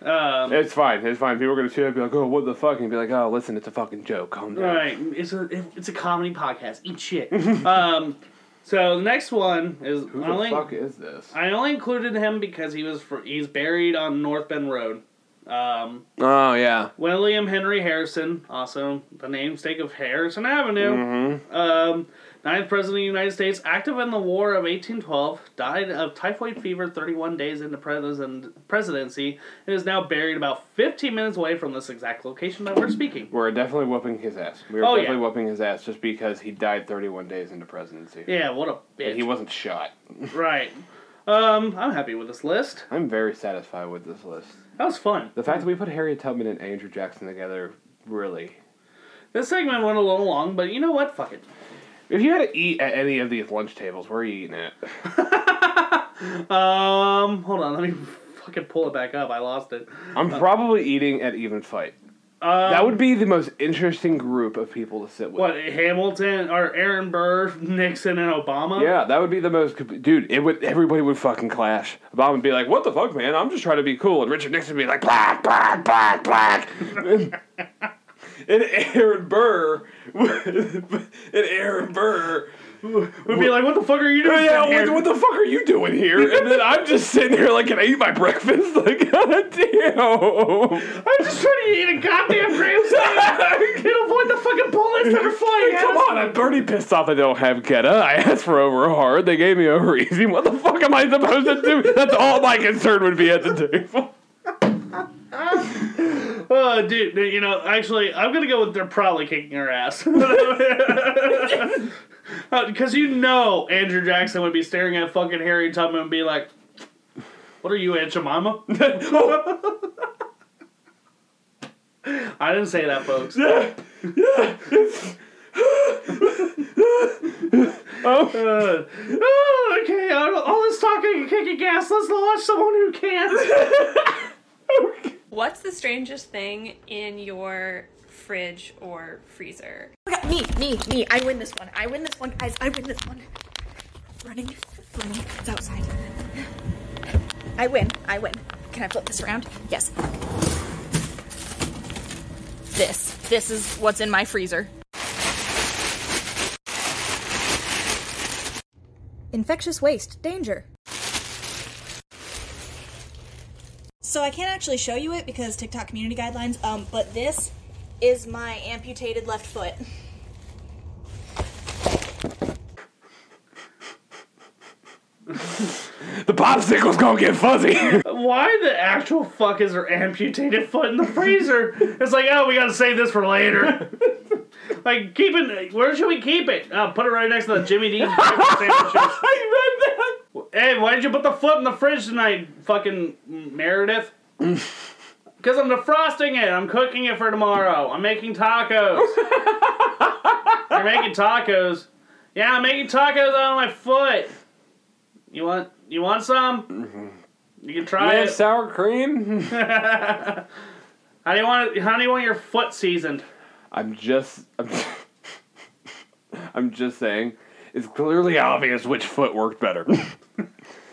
Um, It's fine. It's fine. People are gonna shit. Be like, "Oh, what the fuck?" And be like, "Oh, listen, it's a fucking joke. Calm down." right. It's a it's a comedy podcast. Eat shit. (laughs) um, so the next one is Who the only fuck is this? I only included him because he was for, he's buried on North Bend Road. Um, Oh yeah. William Henry Harrison, also the namesake of Harrison Avenue. Um, ninth President of the United States, active in the War of 1812, died of typhoid fever 31 days into presidency, and is now buried about 15 minutes away from this exact location that we're speaking. We're definitely whooping his ass. We were Oh, yeah. definitely whooping his ass just because he died 31 days into presidency. Yeah, what a bitch. And he wasn't shot. (laughs) Right. Um, I'm happy with this list. I'm very satisfied with this list. That was fun. The fact that we put Harriet Tubman and Andrew Jackson together really. This segment went a little long, but you know what? Fuck it. If you had to eat at any of these lunch tables, where are you eating at? (laughs) Um, hold on, let me fucking pull it back up. I lost it. I'm probably eating at Even Fight. Um, That would be the most interesting group of people to sit with. what Hamilton or Aaron Burr, Nixon, and Obama? Yeah, that would be the most. Dude, it would. Everybody would fucking clash. Obama would be like, "What the fuck, man? I'm just trying to be cool," and Richard Nixon would be like, "Black, black, black, black." (laughs) (laughs) and Aaron Burr, (laughs) and Aaron Burr would be like, "What the fuck are you doing?" Yeah, here?" what, what the fuck are you doing here? And then I'm just sitting here like, can I eat my breakfast? (laughs) Like, god damn. I'm just trying to eat a goddamn steak (laughs) and avoid the fucking bullets that are flying at Come on, I'm pretty pissed off I don't have Geta. I asked for over hard. They gave me over easy. What the fuck am I supposed to do? That's all my concern would be at the table. Oh, dude, you know, actually, I'm gonna go with they're probably kicking our ass. (laughs) Because you know Andrew Jackson would be staring at fucking Harry Tubman and be like, What are you, Aunt Jemima? (laughs) I didn't say that, folks. (laughs) Uh, oh, okay, all this talking and kicking gas, let's launch someone who can't. What's the strangest thing in your fridge or freezer? Okay, me, me, me. I win this one. I win this one, guys. I win this one. Running, running. It's outside. I win. I win. Can I flip this around? Yes. This. This is what's in my freezer. Infectious waste. Danger. So I can't actually show you it because TikTok community guidelines, um, but this is my amputated left foot. The popsicle's gonna get fuzzy. (laughs) Why the actual fuck is her amputated foot in the freezer? It's like, oh, we gotta save this for later. (laughs) like, keep it. Where should we keep it? Uh, put it right next to the Jimmy Dean's (laughs) breakfast sandwiches. I read that. Hey, why did you put the foot in the fridge tonight, fucking Meredith? (laughs) Because I'm defrosting it. I'm cooking it for tomorrow. I'm making tacos. (laughs) You're making tacos. Yeah, I'm making tacos on my foot. You want? You want some? Mm-hmm. You can try Man, it. sour cream. (laughs) How do you want it? How do you want your foot seasoned? I'm just. I'm, I'm just saying. It's clearly obvious which foot worked better.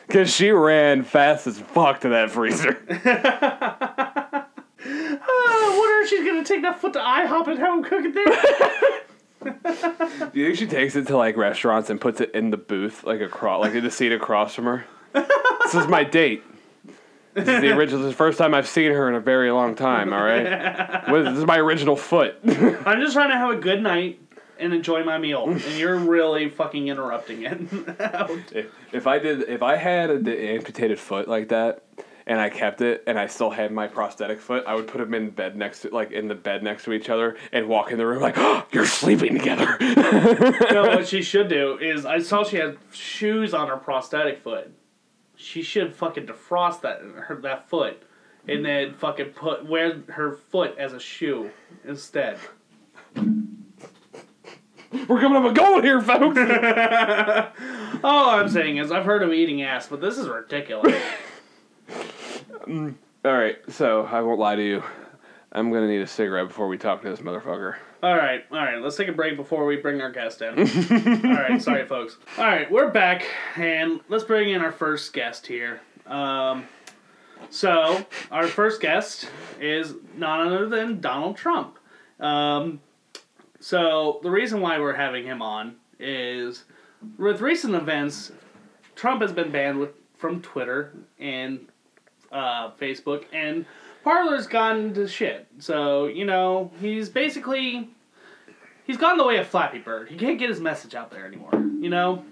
Because she ran fast as fuck to that freezer. Uh, (laughs) I wonder if she's gonna take that foot to IHOP and have him cook it there. (laughs) Do you think she takes it to like restaurants and puts it in the booth, like across, like in the seat across from her? this is my date. This is the (laughs) original. This is the first time I've seen her in a very long time. All right, What is- this is my original foot. I'm just trying to have a good night and enjoy my meal, and (laughs) you're really fucking interrupting it. (laughs) if, if I did, if I had an amputated foot like that, and I kept it, and I still had my prosthetic foot, I would put them in bed next to, like in the bed next to each other, and walk in the room like, oh, "You're sleeping together." (laughs) no, what she should do is I saw she had shoes on her prosthetic foot. She should fucking defrost that her that foot, and then fucking put wear her foot as a shoe instead. We're coming up a goal here, folks. (laughs) All I'm saying is I've heard of eating ass, but this is ridiculous. (laughs) All right, so I won't lie to you. I'm gonna need a cigarette before we talk to this motherfucker. All right, all right. Let's take a break before we bring our guest in. (laughs) all right, sorry, folks. All right, we're back, and let's bring in our first guest here. Um, so our first guest is none other than Donald Trump. Um, so the reason why we're having him on is with recent events, Trump has been banned with, from Twitter and uh, Facebook, and Parler's gone to shit. So you know he's basically he's gone the way of Flappy Bird. He can't get his message out there anymore. You know,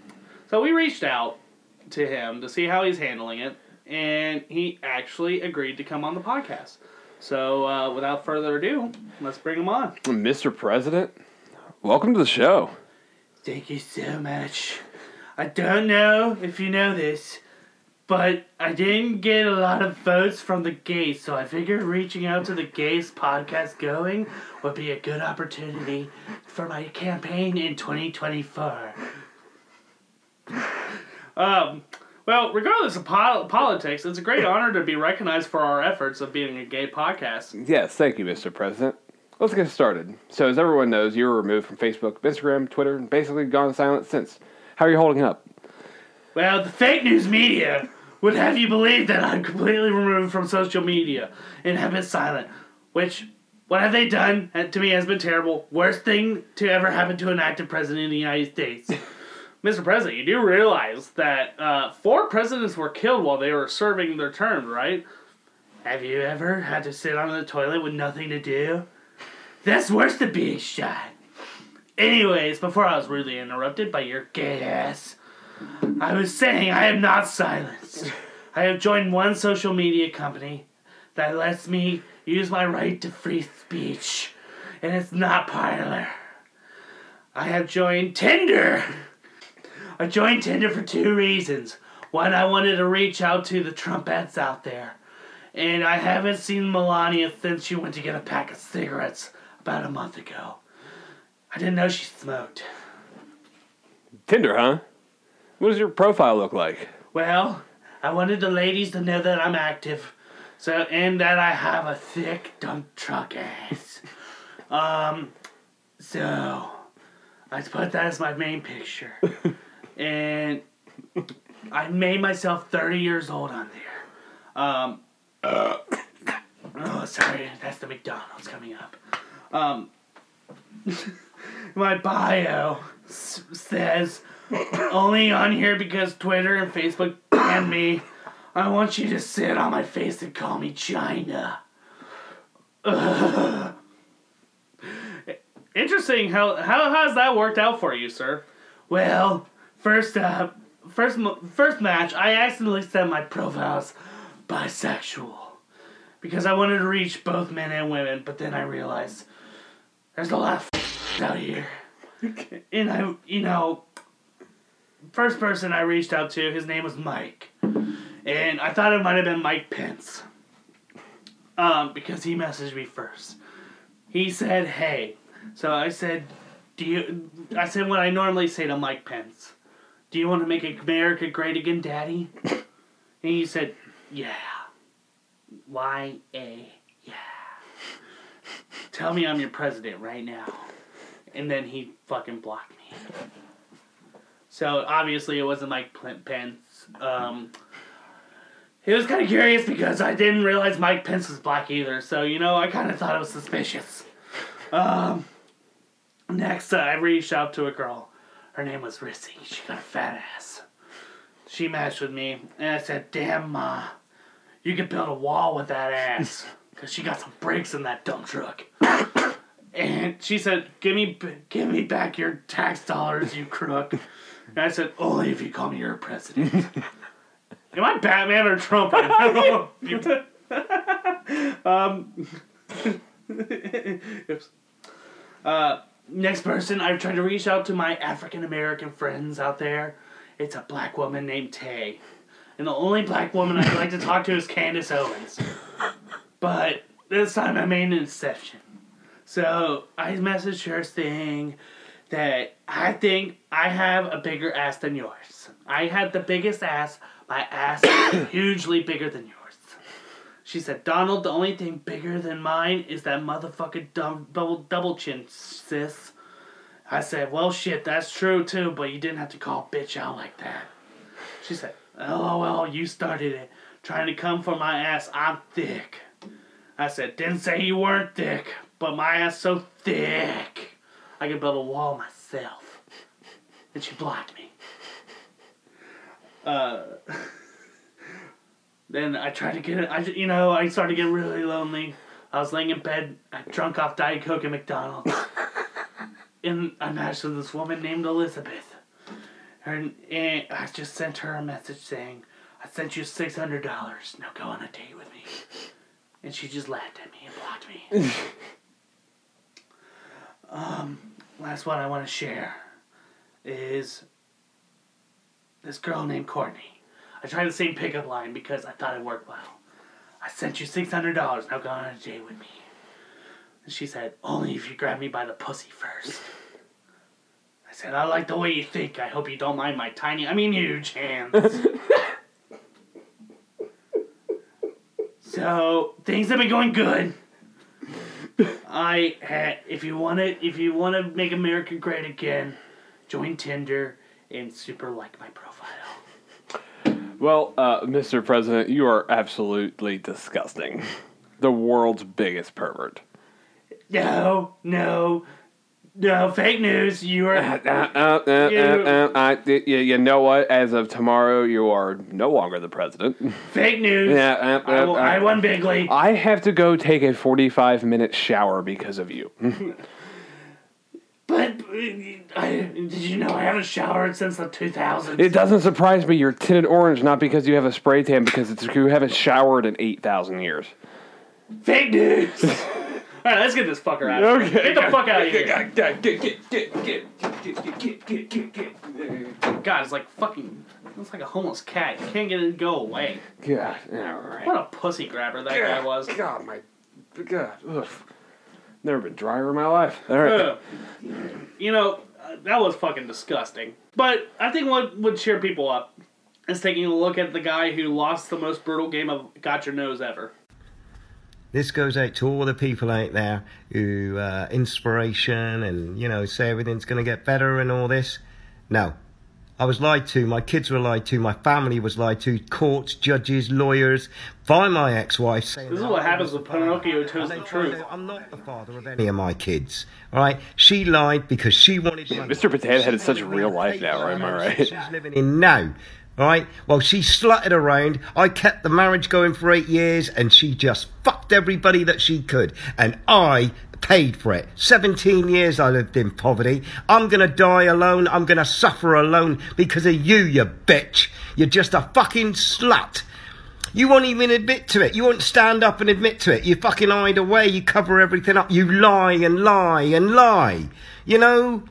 so we reached out to him to see how he's handling it, and he actually agreed to come on the podcast. So uh, without further ado, let's bring him on. Mr. President, welcome to the show. Thank you so much. I don't know if you know this, but I didn't get a lot of votes from the gays, so I figured reaching out to the gays podcast going would be a good opportunity for my campaign in 2024. Um, well, regardless of pol- politics, it's a great honor to be recognized for our efforts of being a gay podcast. Yes, thank you, Mr. President. Let's get started. So, as everyone knows, you were removed from Facebook, Instagram, Twitter, and basically gone silent since. How are you holding up? Well, the fake news media would have you believe that I'm completely removed from social media and have been silent. Which, what have they done? uh, To me, has been terrible. Worst thing to ever happen to an active president in the United States. Mr. President, you do realize that uh, four presidents were killed while they were serving their term, right? Have you ever had to sit on the toilet with nothing to do? That's worse than being shot. Anyways, before I was rudely interrupted by your gay ass, I was saying I am not silenced. I have joined one social media company that lets me use my right to free speech, and it's not Parler. I have joined Tinder. I joined Tinder for two reasons. One, I wanted to reach out to the Trumpettes out there. And I haven't seen Melania since she went to get a pack of cigarettes about a month ago. I didn't know she smoked. Tinder, huh? What does your profile look like? Well, I wanted the ladies to know that I'm active, so and that I have a thick dump truck ass. (laughs) um, so I put that as my main picture, (laughs) and I made myself 30 years old on there. Um, oh, sorry, that's the McDonald's coming up. Um, my bio s- says only on here because Twitter and Facebook banned me. I want you to sit on my face and call me China. Ugh. Interesting. How how has that worked out for you, sir? Well, first uh, first first match, I accidentally set my profile as bisexual because I wanted to reach both men and women, but then I realized there's a lot of out here, and I you know first person I reached out to, his name was Mike. And I thought it might have been Mike Pence. Um, because he messaged me first. He said, hey. So I said, do you I said what I normally say to Mike Pence. Do you want to make America great again, Daddy? And he said, Yeah. Y A yeah. Tell me I'm your president right now. And then he fucking blocked me. So obviously it wasn't Mike Pl- Pence. Um, it was kind of curious because I didn't realize Mike Pence was black either. So you know I kind of thought it was suspicious. Um, next, uh, I reached out to a girl. Her name was Rissy. She got a fat ass. She matched with me, and I said, "Damn, ma, you could build a wall with that ass, (laughs) cause she got some brakes in that dump truck." And she said, "Give me, give me back your tax dollars, you crook." And I said, "Only if you call me your president." (laughs) Am I Batman or Trump? I don't know. (laughs) um, oops. Uh, next person, I've tried to reach out to my African American friends out there. It's a black woman named Tay. And the only black woman I'd like to (laughs) talk to is Candace Owens. But this time I made an exception. So I messaged her saying that I think I have a bigger ass than yours. I had the biggest ass. My ass is (coughs) hugely bigger than yours. She said, Donald, the only thing bigger than mine is that motherfucking double, double chin, sis. I said, well, shit, that's true too, but you didn't have to call bitch out like that. She said, lol, you started it. Trying to come for my ass, I'm thick. I said, didn't say you weren't thick, but my ass so thick, I could build a wall myself. And she blocked me. Uh, (laughs) then I tried to get it. I, you know, I started to get really lonely. I was laying in bed, I drunk off Diet Coke and McDonald's. (laughs) and I matched with this woman named Elizabeth. Her, and I just sent her a message saying, I sent you $600. Now go on a date with me. And she just laughed at me and blocked me. (laughs) um, last one I want to share is this girl named Courtney. I tried the same pickup line because I thought it worked well. I sent you six hundred dollars. Now go on a date with me. And she said, only if you grab me by the pussy first. I said, I like the way you think. I hope you don't mind my tiny, I mean huge hands. so things have been going good. I had, if you want to, if you want to make America great again, join Tinder and super like my profile. Well, uh, Mr. President, you are absolutely disgusting. The world's biggest pervert. No, no, no, fake news. You are. Uh, uh, uh, You- uh, uh, I, y- y- you know what? As of tomorrow, you are no longer the president. Fake news. Yeah, uh, I, uh, will, uh, I won bigly. I have to go take a 45 minute shower because of you. (laughs) But uh, I, did you know I haven't showered since the 2000s? It doesn't surprise me you're tinted orange, not because you have a spray tan, because it's you haven't showered in 8,000 years. Fake news. (laughs) All right, let's get this fucker out. of here. Okay. Get the fuck out of here. God, it's like fucking. It's like a homeless cat. You can't get it to go away. God, alright. What a pussy grabber that guy was. God, my. God. Ugh. Never been drier in my life. Alright. Ugh. you know, uh, that was fucking disgusting. But I think what would cheer people up is taking a look at the guy who lost the most brutal game of Got Your Nose ever. This goes out to all the people out there who uh, inspiration and you know say everything's going to get better and all this. No, I was lied to. My kids were lied to. My family was lied to. Courts, judges, lawyers, by my ex-wife. This is what happens was with. Pinocchio tells the truth. I'm not the father of any of my kids. All right, she lied because she wanted money. Mr. Potato Head is such wanted real life now, for am I right? She's living in now. Right? Well, she slutted around. I kept the marriage going for eight years, and she just fucked everybody that she could. And I paid for it. 17 years I lived in poverty. I'm gonna die alone. I'm gonna suffer alone because of you, you bitch. You're just a fucking slut. You won't even admit to it. You won't stand up and admit to it. You fucking hide away. You cover everything up. You lie and lie and lie. You know?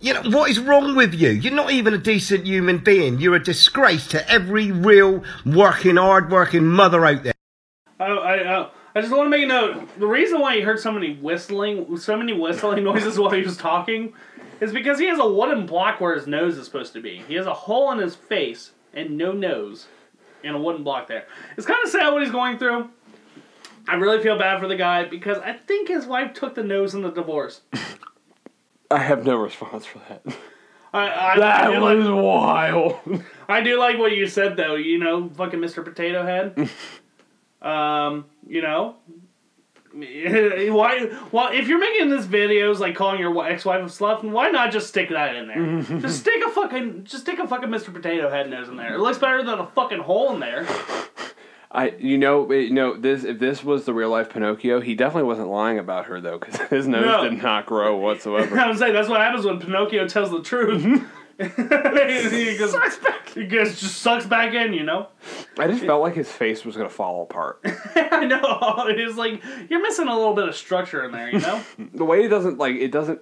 You know, what is wrong with you? You're not even a decent human being. You're a disgrace to every real working, hard working mother out there. I, I, uh, I just want to make a note. The reason why he heard so many whistling, so many whistling (laughs) noises while he was talking, is because he has a wooden block where his nose is supposed to be. He has a hole in his face and no nose, and a wooden block there. It's kind of sad what he's going through. I really feel bad for the guy because I think his wife took the nose in the divorce. (laughs) I have no response for that. I, I, I, That do was like, wild. I do like what you said though. You know, fucking Mr. Potato Head. (laughs) um, you know, (laughs) why? Well, if you're making this videos like calling your ex-wife a slut, why not just stick that in there? (laughs) just stick a fucking, just stick a fucking Mr. Potato Head nose in there. It looks better than a fucking hole in there. I, you know, you know, this if this was the real life Pinocchio, he definitely wasn't lying about her though, because (laughs) his nose No. did not grow whatsoever. I'm saying that's what happens when Pinocchio tells the truth. (laughs) he just sucks back. He just, just sucks back in, you know. I just felt like his face was gonna fall apart. (laughs) I know. It's like you're missing a little bit of structure in there, you know. (laughs) the way it doesn't like it doesn't.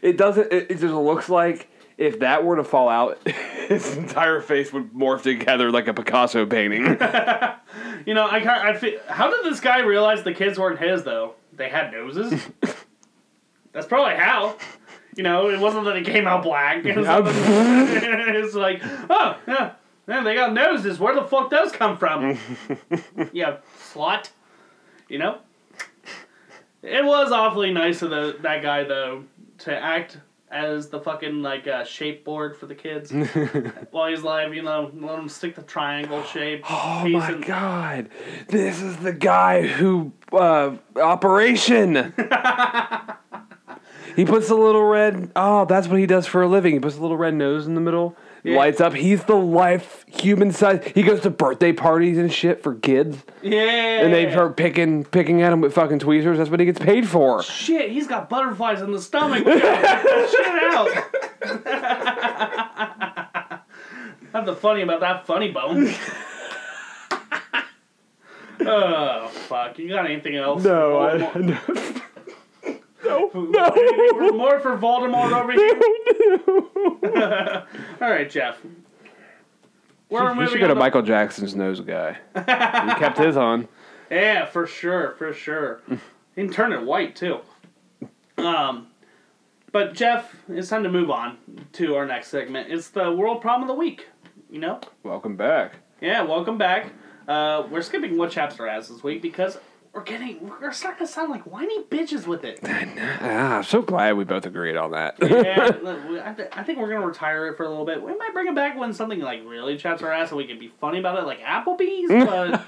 It doesn't. It, it just looks like if that were to fall out, his entire face would morph together like a Picasso painting. You know, I can't. I feel, how did this guy realize the kids weren't his though? They had noses. That's probably how. You know, it wasn't that it came out black. It was, (laughs) it's like, oh yeah, yeah, they got noses. Where the fuck those come from? (laughs) yeah, slut. You know. It was awfully nice of the, that guy though to act as the fucking like uh, shape board for the kids (laughs) while he's live. You know, let him stick the triangle shape. oh my in- god, this is the guy who uh, Operation. He puts a little red. Oh, that's what he does for a living. He puts a little red nose in the middle. Yeah. Lights up. He's the life human size. He goes to birthday parties and shit for kids, Yeah. and they start picking picking at him with fucking tweezers. That's what he gets paid for. Shit, he's got butterflies in the stomach. Shit out. (laughs) That's the funny about that funny bone. (laughs) oh fuck! You got anything else? No, oh, I, Voldemort- (laughs) no, no. more for Voldemort over here. (laughs) All right, Jeff. We're You should go to on Michael Jackson's nose guy. he (laughs) kept his on. Yeah, for sure, for sure. (laughs) he can turn it white too. Um, but Jeff, it's time to move on to our next segment. It's the world problem of the week. You know? Welcome back. Yeah, welcome back. Uh, we're skipping what chaps are ass this week because we're getting we're starting to sound like whiny bitches with it. Ah, I'm so glad we both agreed on that. yeah, (laughs) look, I, th- I think we're gonna retire it for a little bit. We might bring it back when something like really chaps our ass and we can be funny about it, like Applebee's. (laughs)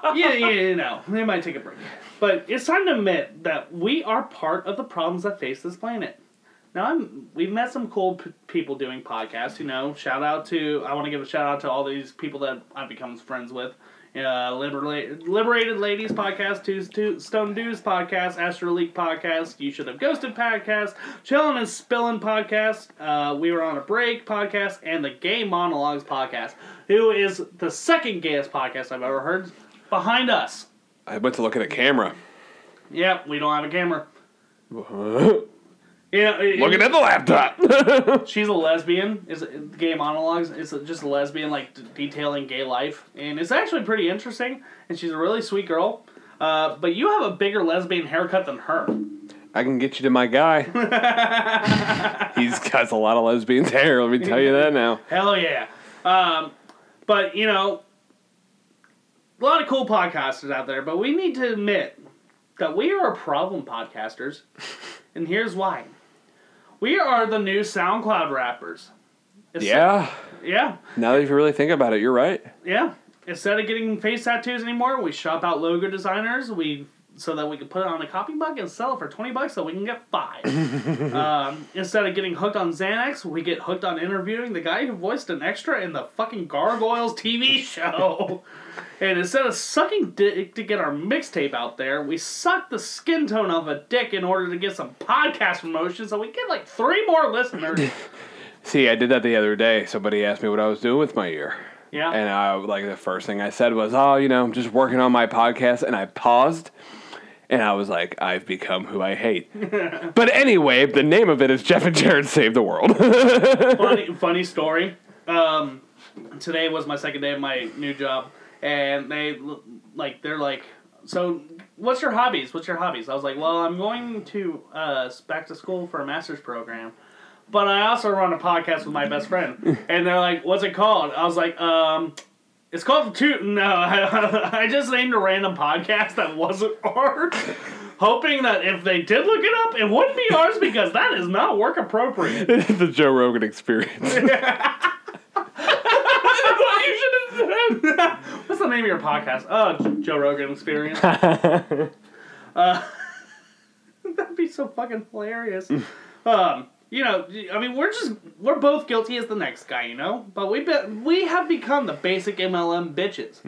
But yeah, yeah, you know, we might take a break. But it's time to admit that we are part of the problems that face this planet. Now, I'm, we've met some cool p- people doing podcasts. You know, shout out to I want to give a shout out to all these people that I've become friends with. Uh, Liberated, Liberated Ladies podcast, Two, Two, Stone Dudes podcast, Astro League podcast, You Should Have Ghosted podcast, Chillin' and Spillin' podcast, uh, We Were on a Break podcast, and the Gay Monologues podcast, who is the second gayest podcast I've ever heard behind us. I went to look at a camera. Yep, we don't have a camera. (laughs) Looking Yeah, it- at the laptop. (laughs) She's a lesbian. Is gay monologues? It's just a lesbian like d- detailing gay life, and it's actually pretty interesting. And she's a really sweet girl. Uh, but you have a bigger lesbian haircut than her. I can get you to my guy. (laughs) He's got a lot of lesbians hair. Let me tell you that now. Hell yeah. Um, but you know, a lot of cool podcasters out there. But we need to admit that we are problem podcasters, (laughs) and here's why. We are the new SoundCloud rappers. It's- Yeah. Yeah. Now that you really think about it, you're right. Yeah. Instead of getting face tattoos anymore, we shop out logo designers. We so that we can put it on a copy mug and sell it for twenty bucks, so we can get five. (laughs) um, instead of getting hooked on Xanax, we get hooked on interviewing the guy who voiced an extra in the fucking Gargoyles TV (laughs) show. And instead of sucking dick to get our mixtape out there, we suck the skin tone of a dick in order to get some podcast promotion, so we get like three more listeners. (laughs) See, I did that the other day. Somebody asked me what I was doing with my ear. Yeah. And I like the first thing I said was, "Oh, you know, I'm just working on my podcast." And I paused, and I was like, "I've become who I hate." (laughs) but anyway, the name of it is Jeff and Jared Save the World. (laughs) funny funny story. Um, today was my second day of my new job, and they like they're like, so what's your hobbies? What's your hobbies? I was like, well, I'm going to uh, back to school for a master's program. But I also run a podcast with my best friend, (laughs) and they're like, "What's it called?" I was like, "Um, it's called Two." No, I, (laughs) I just named a random podcast that wasn't (laughs) ours, hoping that if they did look it up, it wouldn't be ours because that is not work appropriate. the Joe Rogan Experience. That's what you should have said. The name of your podcast? Oh, Joe Rogan Experience. (laughs) uh, (laughs) that'd be so fucking hilarious. um, you know, I mean, we're just we're both guilty as the next guy, you know. But we be, we have become the basic MLM bitches.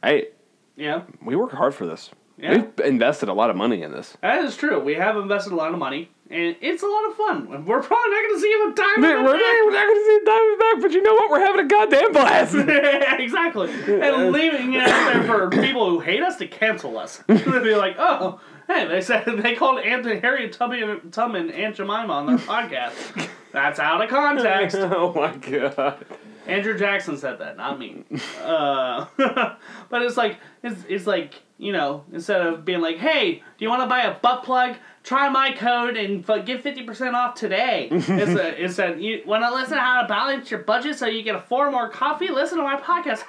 Hey, Yeah, we work hard for this. Yeah. We've invested a lot of money in this. that is true. We have invested a lot of money, and it's a lot of fun. We're probably not going to see him a dime. Man, we're, not, we're not gonna see Diamondback, but you know what? We're having a goddamn blast. (laughs) exactly. And leaving it out there for people who hate us to cancel us. (laughs) They'd be like, oh, hey, they said (laughs) they called Aunt Harriet Tubman, Tubman Aunt Jemima on their podcast. That's out of context. oh my god. Andrew Jackson said that, not me. Uh, but it's like it's, it's like you know instead of being like, hey, do you want to buy a butt plug? Try my code and f- get fifty percent off today. (laughs) it's a, it's a, you want to listen to how to balance your budget so you can afford more coffee? Listen to my podcast.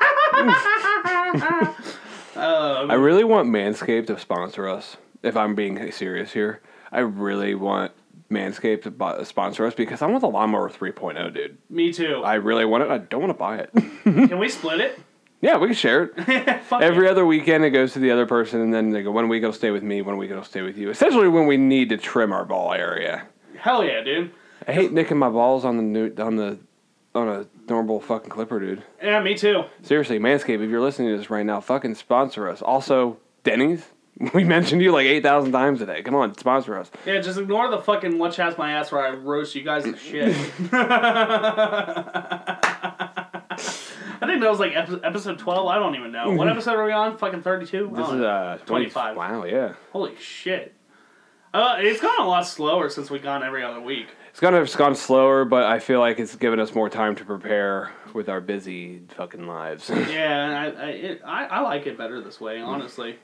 (laughs) Um, I really want Manscaped to sponsor us. If I'm being serious here, I really want Manscaped to bu- sponsor us because I want the lawnmower 3.0, dude. Me too. I really want it. I don't want to buy it. (laughs) Can we split it? Yeah, we can share it. (laughs) Every other weekend, it goes to the other person, and then they go, one week it'll stay with me, one week it'll stay with you. Essentially, when we need to trim our ball area. Hell yeah, dude. I hate nicking my balls on the new, on the on a normal fucking clipper, dude. Yeah, me too. Seriously, Manscaped, if you're listening to this right now, fucking sponsor us. Also, Denny's. (laughs) We mentioned you like 8,000 times today. Come on, sponsor us. Yeah, just ignore the fucking watch has my ass where I roast you guys to shit. (laughs) I think that was like epi- episode 12. I don't even know. What episode are we on? Fucking 32? This is uh 25. Wow, yeah. Holy shit. Uh, it's gone a lot slower since we've gone every other week. It's gone it's gone slower, but I feel like it's given us more time to prepare with our busy fucking lives. (laughs) Yeah, I I, it, I I like it better this way, honestly.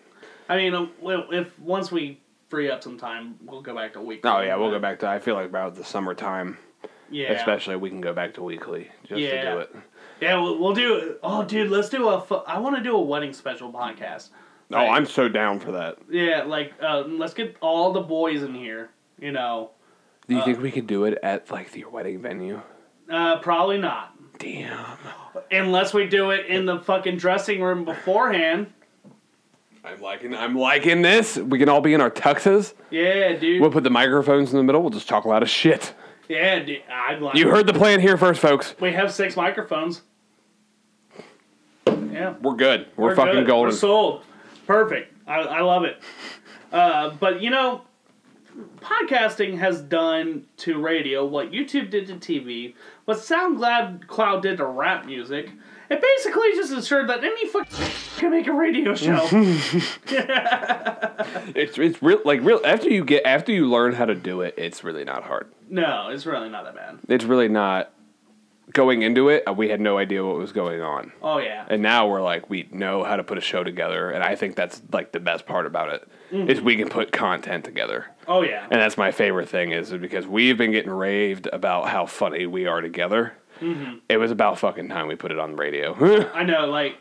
I mean, uh, if once we free up some time, we'll go back to weekly. oh yeah, we'll go back to. I feel like about the summertime, Yeah, especially we can go back to weekly just to Yeah. do it. Yeah, we'll, we'll do. Oh, dude, let's do a. fu- I want to do a wedding special podcast. Oh, I'm so down for that. Yeah, like uh, let's get all the boys in here. You know, Do you think we could do it at like your wedding venue? uh, probably not. Damn. Unless we do it in the fucking dressing room beforehand. I'm liking. I'm liking this. We can all be in our tuxes. Yeah, dude. We'll put the microphones in the middle. We'll just talk a lot of shit. yeah, dude. I'd like. You heard the plan here first, folks. We have six microphones. Yeah. We're good. We're, fucking good. golden. We're sold. Perfect. I, I love it. Uh, but you know, podcasting has done to radio what YouTube did to TV, what SoundCloud Cloud did to rap music. It basically just ensured that any fuck can make a radio show. (laughs) (laughs) It's it's real like real after you get after you learn how to do it, it's really not hard. no, it's really not that bad. It's really not going into it, uh, we had no idea what was going on. Oh yeah. And now we're like we know how to put a show together and I think that's like the best part about it is mm-hmm. we can put content together. Oh yeah. And that's my favorite thing is because we've been getting raved about how funny we are together. Mm-hmm. It was about fucking time we put it on the radio. (laughs) I know. Like,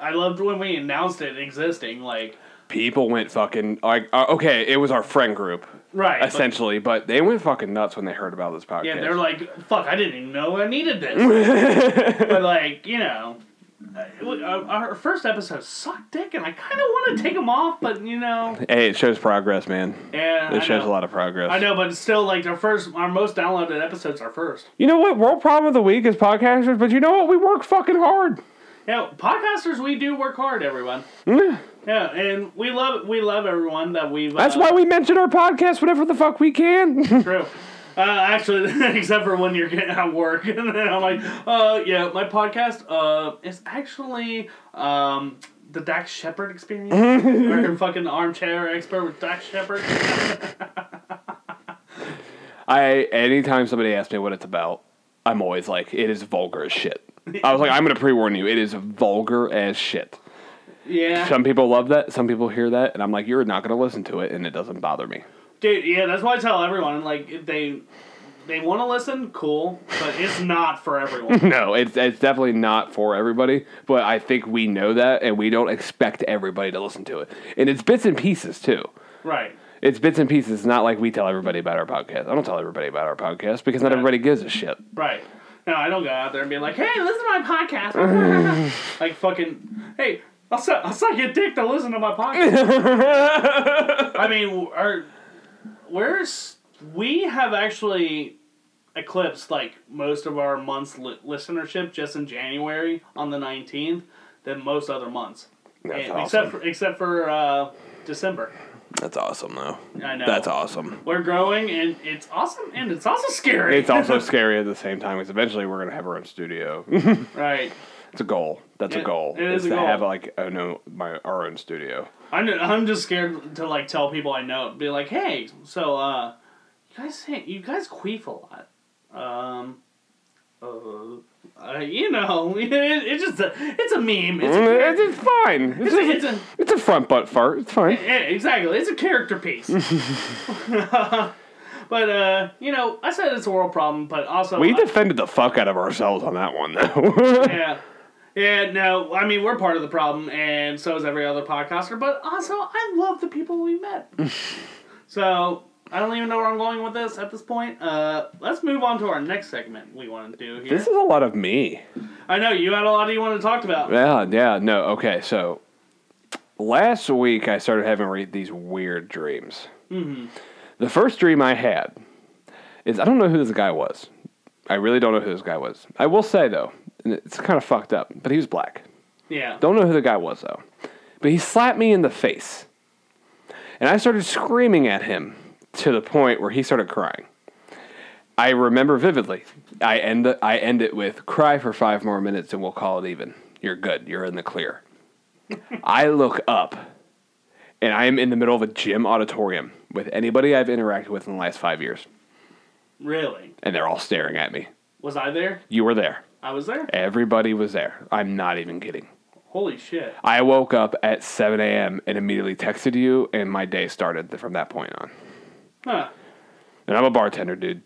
I loved when we announced it existing. Like, People went fucking like uh, okay, it was our friend group right. essentially, but, they went fucking nuts when they heard about this podcast. Yeah, they're like, "Fuck, I didn't even know I needed this." (laughs) but like, you know, uh, our first episode sucked dick, and I kind of want to take them off, but you know, hey, it shows progress, man. yeah, It I shows know. a lot of progress. I know, but still, like our first, our most downloaded episodes are first. You know what? World problem of the week is podcasters, but you know what? We work fucking hard. Yeah, podcasters, we do work hard, everyone. Yeah. Yeah, and we love we love everyone that we've. That's uh, why we mention our podcast whenever the fuck we can. (laughs) True. Uh, actually, (laughs) except for when you're getting at work, (laughs) and then I'm like, uh, yeah, my podcast uh is actually um the Dax Shepard experience, or fucking armchair expert with Dax Shepard. I anytime somebody asks me what it's about, I'm always like, it is vulgar as shit. I was like, I'm gonna pre warn you, it is vulgar as shit. Yeah, Some people love that, some people hear that, and I'm like, you're not gonna listen to it, and it doesn't bother me. dude. Yeah, that's why I tell everyone like if they they want to listen, cool, but it's not for everyone. (laughs) No, it's it's definitely not for everybody, but I think we know that, and we don't expect everybody to listen to it. And it's bits and pieces too. right. It's bits and pieces. It's not like we tell everybody about our podcast. I don't tell everybody about our podcast because not everybody gives a shit. Right. No, I don't go out there and be like, "Hey, listen to my podcast." (laughs) (laughs) like fucking, hey, I'll suck, I'll suck your dick to listen to my podcast. (laughs) I mean, our where's we have actually eclipsed like most of our months li- listenership just in January on the nineteenth than most other months. That's And- awesome. Except for except for uh, December. That's awesome, though. I know That's awesome. We're growing, and it's awesome, and it's also scary. It's also (laughs) scary at the same time because eventually we're gonna have our own studio. right. It's a goal. That's a It- goal. it is is a to goal. have like a no my our own studio. I'm I'm just scared to like tell people I know, be like, hey, so uh, you guys say you guys queef a lot, um, uh, uh you know, (laughs) it, it's just a it's a meme. It's a, Mm, It's, it's fine. It's, it's a, just- it's a it's a front butt fart. It's fine. yeah, exactly. It's a character piece. (laughs) (laughs) but uh, you know, I said it's a world problem, but also We I- defended the fuck out of ourselves on that one though. yeah. Yeah, no, I mean, we're part of the problem, and so is every other podcaster, but also, I love the people we met. (laughs) so, I don't even know where I'm going with this at this point. Uh, let's move on to our next segment we want to do here. this is a lot of me. I know, you had a lot you wanted to talk about. Yeah, yeah, no, okay. So last week I started having re- these weird dreams. Mm-hmm. The first dream I had is I don't know who this guy was. I really don't know who this guy was. I will say though, and it's kind of fucked up, but he was black. Yeah. Don't know who the guy was though. But he slapped me in the face. And I started screaming at him to the point where he started crying. I remember vividly. I end it, I end it with cry for 5 more minutes and we'll call it even. You're good. You're in the clear. (laughs) I look up and I am in the middle of a gym auditorium with anybody I've interacted with in the last 5 years. Really? and they're all staring at me. Was I there? You were there. I was there. Everybody was there. I'm not even kidding. Holy shit. I woke up at 7 a.m. and immediately texted you, and my day started from that point on. Huh. And I'm a bartender, dude.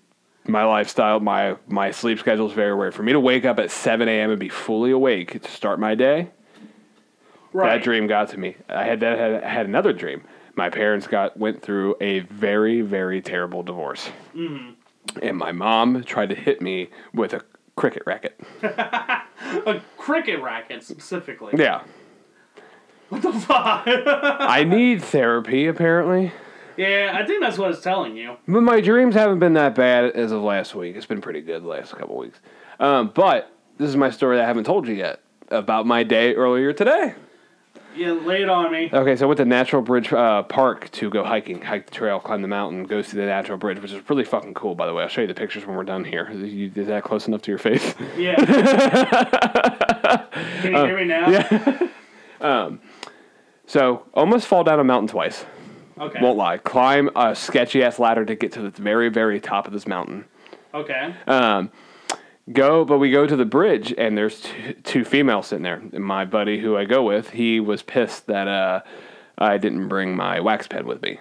My lifestyle, my my sleep schedule is very weird. For me to wake up at 7 a.m. and be fully awake to start my day, Right. that dream got to me. I had that had, had another dream. My parents got went through a very very terrible divorce, Mm. and my mom tried to hit me with a cricket racket. (laughs) A cricket racket specifically. Yeah, What the fuck? (laughs) I need therapy apparently. yeah, I think that's what it's telling you. But my dreams haven't been that bad as of last week. It's been pretty good the last couple weeks. Um, but this is my story that I haven't told you yet about my day earlier today. Yeah, lay it on me. Okay, so I went to Natural Bridge uh, Park to go hiking, hike the trail, climb the mountain, go see the Natural Bridge, which is really fucking cool, by the way. I'll show you the pictures when we're done here. Is you- is that close enough to your face? Yeah. (laughs) Can you hear me now? Yeah. (laughs) So, almost fall down a mountain twice. Okay. Won't lie. Climb a sketchy ass ladder to get to the very, very top of this mountain. Okay. Um, go, but we go to the bridge, and there's two, two females sitting there. And my buddy, who I go with, he was pissed that uh, I didn't bring my wax pen with me.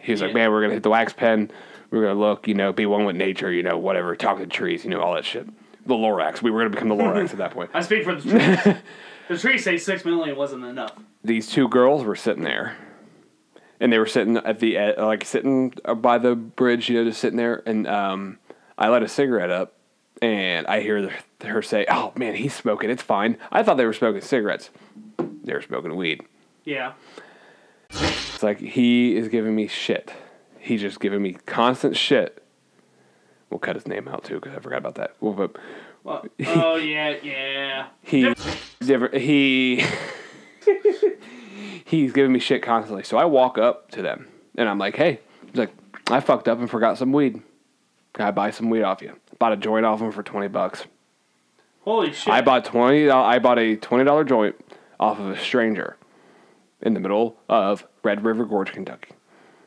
He was like, "Man, we're gonna hit the wax pen. We're gonna look, you know, be one with nature, you know, whatever. Talk to trees, you know, all that shit. The Lorax. We were gonna become the Lorax at that point. (laughs) I speak for the trees. (laughs) the trees say six million wasn't enough. These two girls were sitting there." And they were sitting at the ed- like sitting by the bridge, you know, just sitting there. And um, I light a cigarette up, and I hear her say, "Oh man, he's smoking. It's fine." I thought they were smoking cigarettes. They were smoking weed. Yeah. It's like he is giving me shit. He's just giving me constant shit. We'll cut his name out too because I forgot about that. Well, but Well, (laughs) oh yeah, yeah. he different he (laughs) he's giving me shit constantly. So I walk up to them and I'm like, "Hey," he's like, "I fucked up and forgot some weed. Can I buy some weed off you?" Bought a joint off him for twenty bucks. Holy shit. I bought twenty. I bought a twenty dollar joint off of a stranger in the middle of Red River Gorge, Kentucky.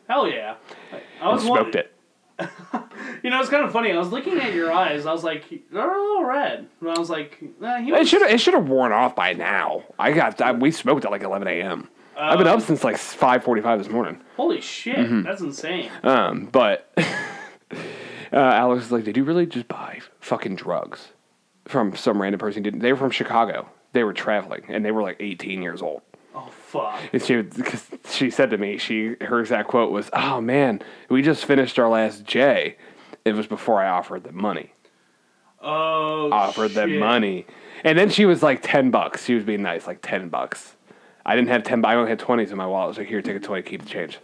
Hell yeah. I And was smoked wondering- it. (laughs) You know, it's kind of funny. I was looking at your eyes. I was like, they're a little red. And I was like, nah, he It should it should have worn off by now. I got I, we smoked at like eleven a.m. I've been up since like five forty five this morning. holy shit, Mm-hmm. that's insane. Um, but (laughs) uh, Alex is like, "Did you really just buy fucking drugs from some random person?" Didn't they were from Chicago? They were traveling and they were like eighteen years old. Oh fuck. And she cause she said to me, she her exact quote was, "Oh man, we just finished our last J." It was before I offered them money. Oh. offered them money. And then she was like ten bucks. She was being nice, like ten bucks. I didn't have ten. I only had twenties in my wallet. So "Here, take a twenty, keep the change."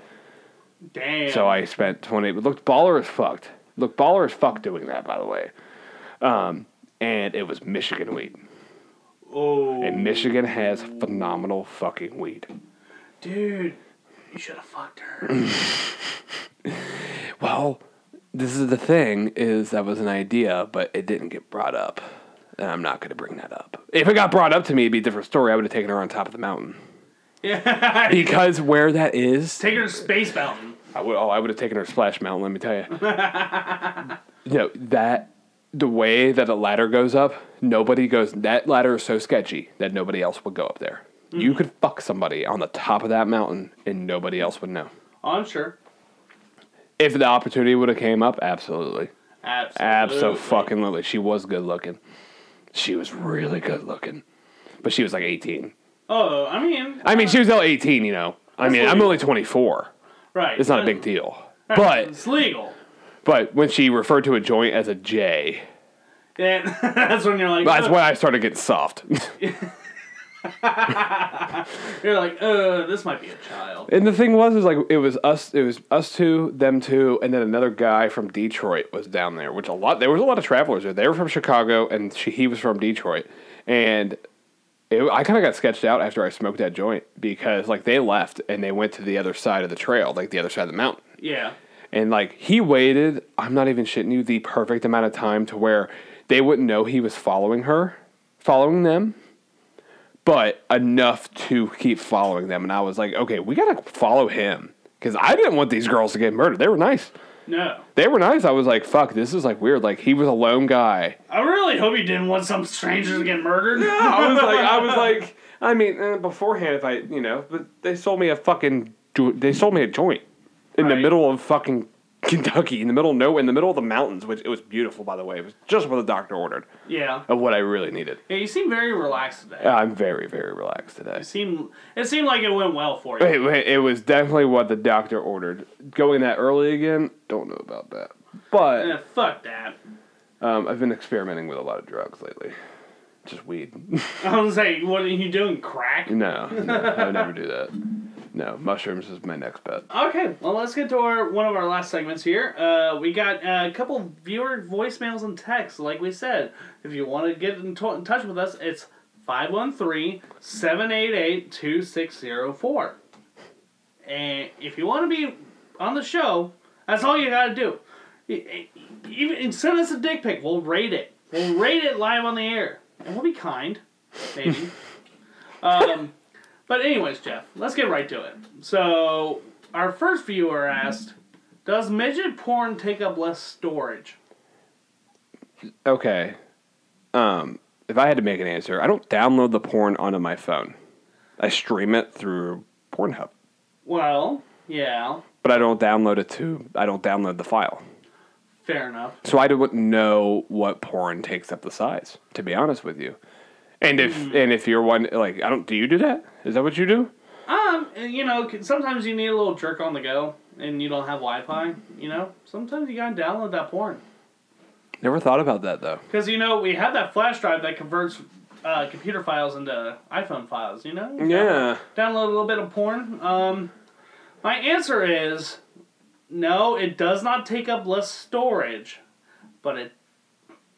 Damn. So I spent twenty. But looked baller as fucked. Looked baller as fuck doing that, by the way. Um, and it was Michigan weed. Oh. And Michigan has phenomenal fucking weed. Dude, you should have fucked her. (laughs) Well, this is the thing: is that was an idea, but it didn't get brought up, and I'm not going to bring that up. If it got brought up to me, it'd be a different story. I would have taken her on top of the mountain. yeah. (laughs) Because where that is, Take her to Space Mountain. I would, oh, I would have taken her to Splash Mountain. Let me tell you. (laughs) you know that the way that a ladder goes up, nobody goes. That ladder is so sketchy that nobody else would go up there. You mm-hmm. could fuck somebody on the top of that mountain, and nobody else would know. Oh, I'm sure. If the opportunity would have came up, absolutely, Absolutely. absolutely. She was good looking. She was really good looking, but she was like eighteen. Oh, I mean. I mean, uh, she was still eighteen. You know. I mean, I'm only twenty four. Right. It's not a big deal. right, But It's legal. But when she referred to a joint as a J, And (laughs) that's when you're like, that's "Uh," when I started getting soft. (laughs) (laughs) you're like, uh, this might be a child. and the thing was, is like it was us, it was us two, them two, and then another guy from Detroit was down there. Which a lot, there was a lot of travelers there. They were from Chicago, and she, he was from Detroit. And it, I kind of got sketched out after I smoked that joint because like they left and they went to the other side of the trail, like the other side of the mountain. Yeah. And like he waited, I'm not even shitting you, the perfect amount of time to where they wouldn't know he was following her, following them, but enough to keep following them. And I was like, okay, we gotta follow him because I didn't want these girls to get murdered. They were nice. No. They were nice. I was like, fuck, this is like weird. Like he was a lone guy. I really hope he didn't want some strangers to get murdered. No, I was like, I was (laughs) like, I mean, uh, beforehand, if I, you know, but they sold me a fucking, jo- they sold me a joint in the Right. middle of fucking Kentucky, in the middle of nowhere, in the middle of the mountains, which it was beautiful, by the way. It was just what the doctor ordered yeah. of what I really needed. Yeah, you seem very relaxed today. I'm very, very relaxed today. It seemed it seemed like it went well for you. Wait, wait, it was definitely what the doctor ordered. Going that early again, don't know about that. But Eh, fuck that. um, I've been experimenting with a lot of drugs lately. Just weed. (laughs) I was like, what are you doing? Crack? no, no, I would never do that. (laughs) No, mushrooms is my next bet. Okay, well, let's get to our one of our last segments here. Uh, we got uh, a couple viewer voicemails and texts. Like we said, if you want to get in, in touch with us, it's 513 788 2604. And if you want to be on the show, that's all you got to do. Even send us a dick pic. We'll rate it. We'll rate it live on the air, and we'll be kind, maybe. (laughs) um, but anyways, Jeff, let's get right to it. So our first viewer asked, "Does midget porn take up less storage?" Okay. Um, if I had to make an answer, I don't download the porn onto my phone. I stream it through Pornhub, Well, yeah, but I don't download it to. I don't download the file, fair enough. so I wouldn't know what porn takes up the size. To be honest with you, and if and if you're one like I don't, do you do that? Is that what you do? Um, you know, sometimes you need a little jerk on the go, and you don't have Wi-Fi. You know, sometimes you gotta download that porn Never thought about that though. because you know we have that flash drive that converts uh, computer files into iPhone files. You know, Yeah. download a little bit of porn. Um, my answer is no. It does not take up less storage, but it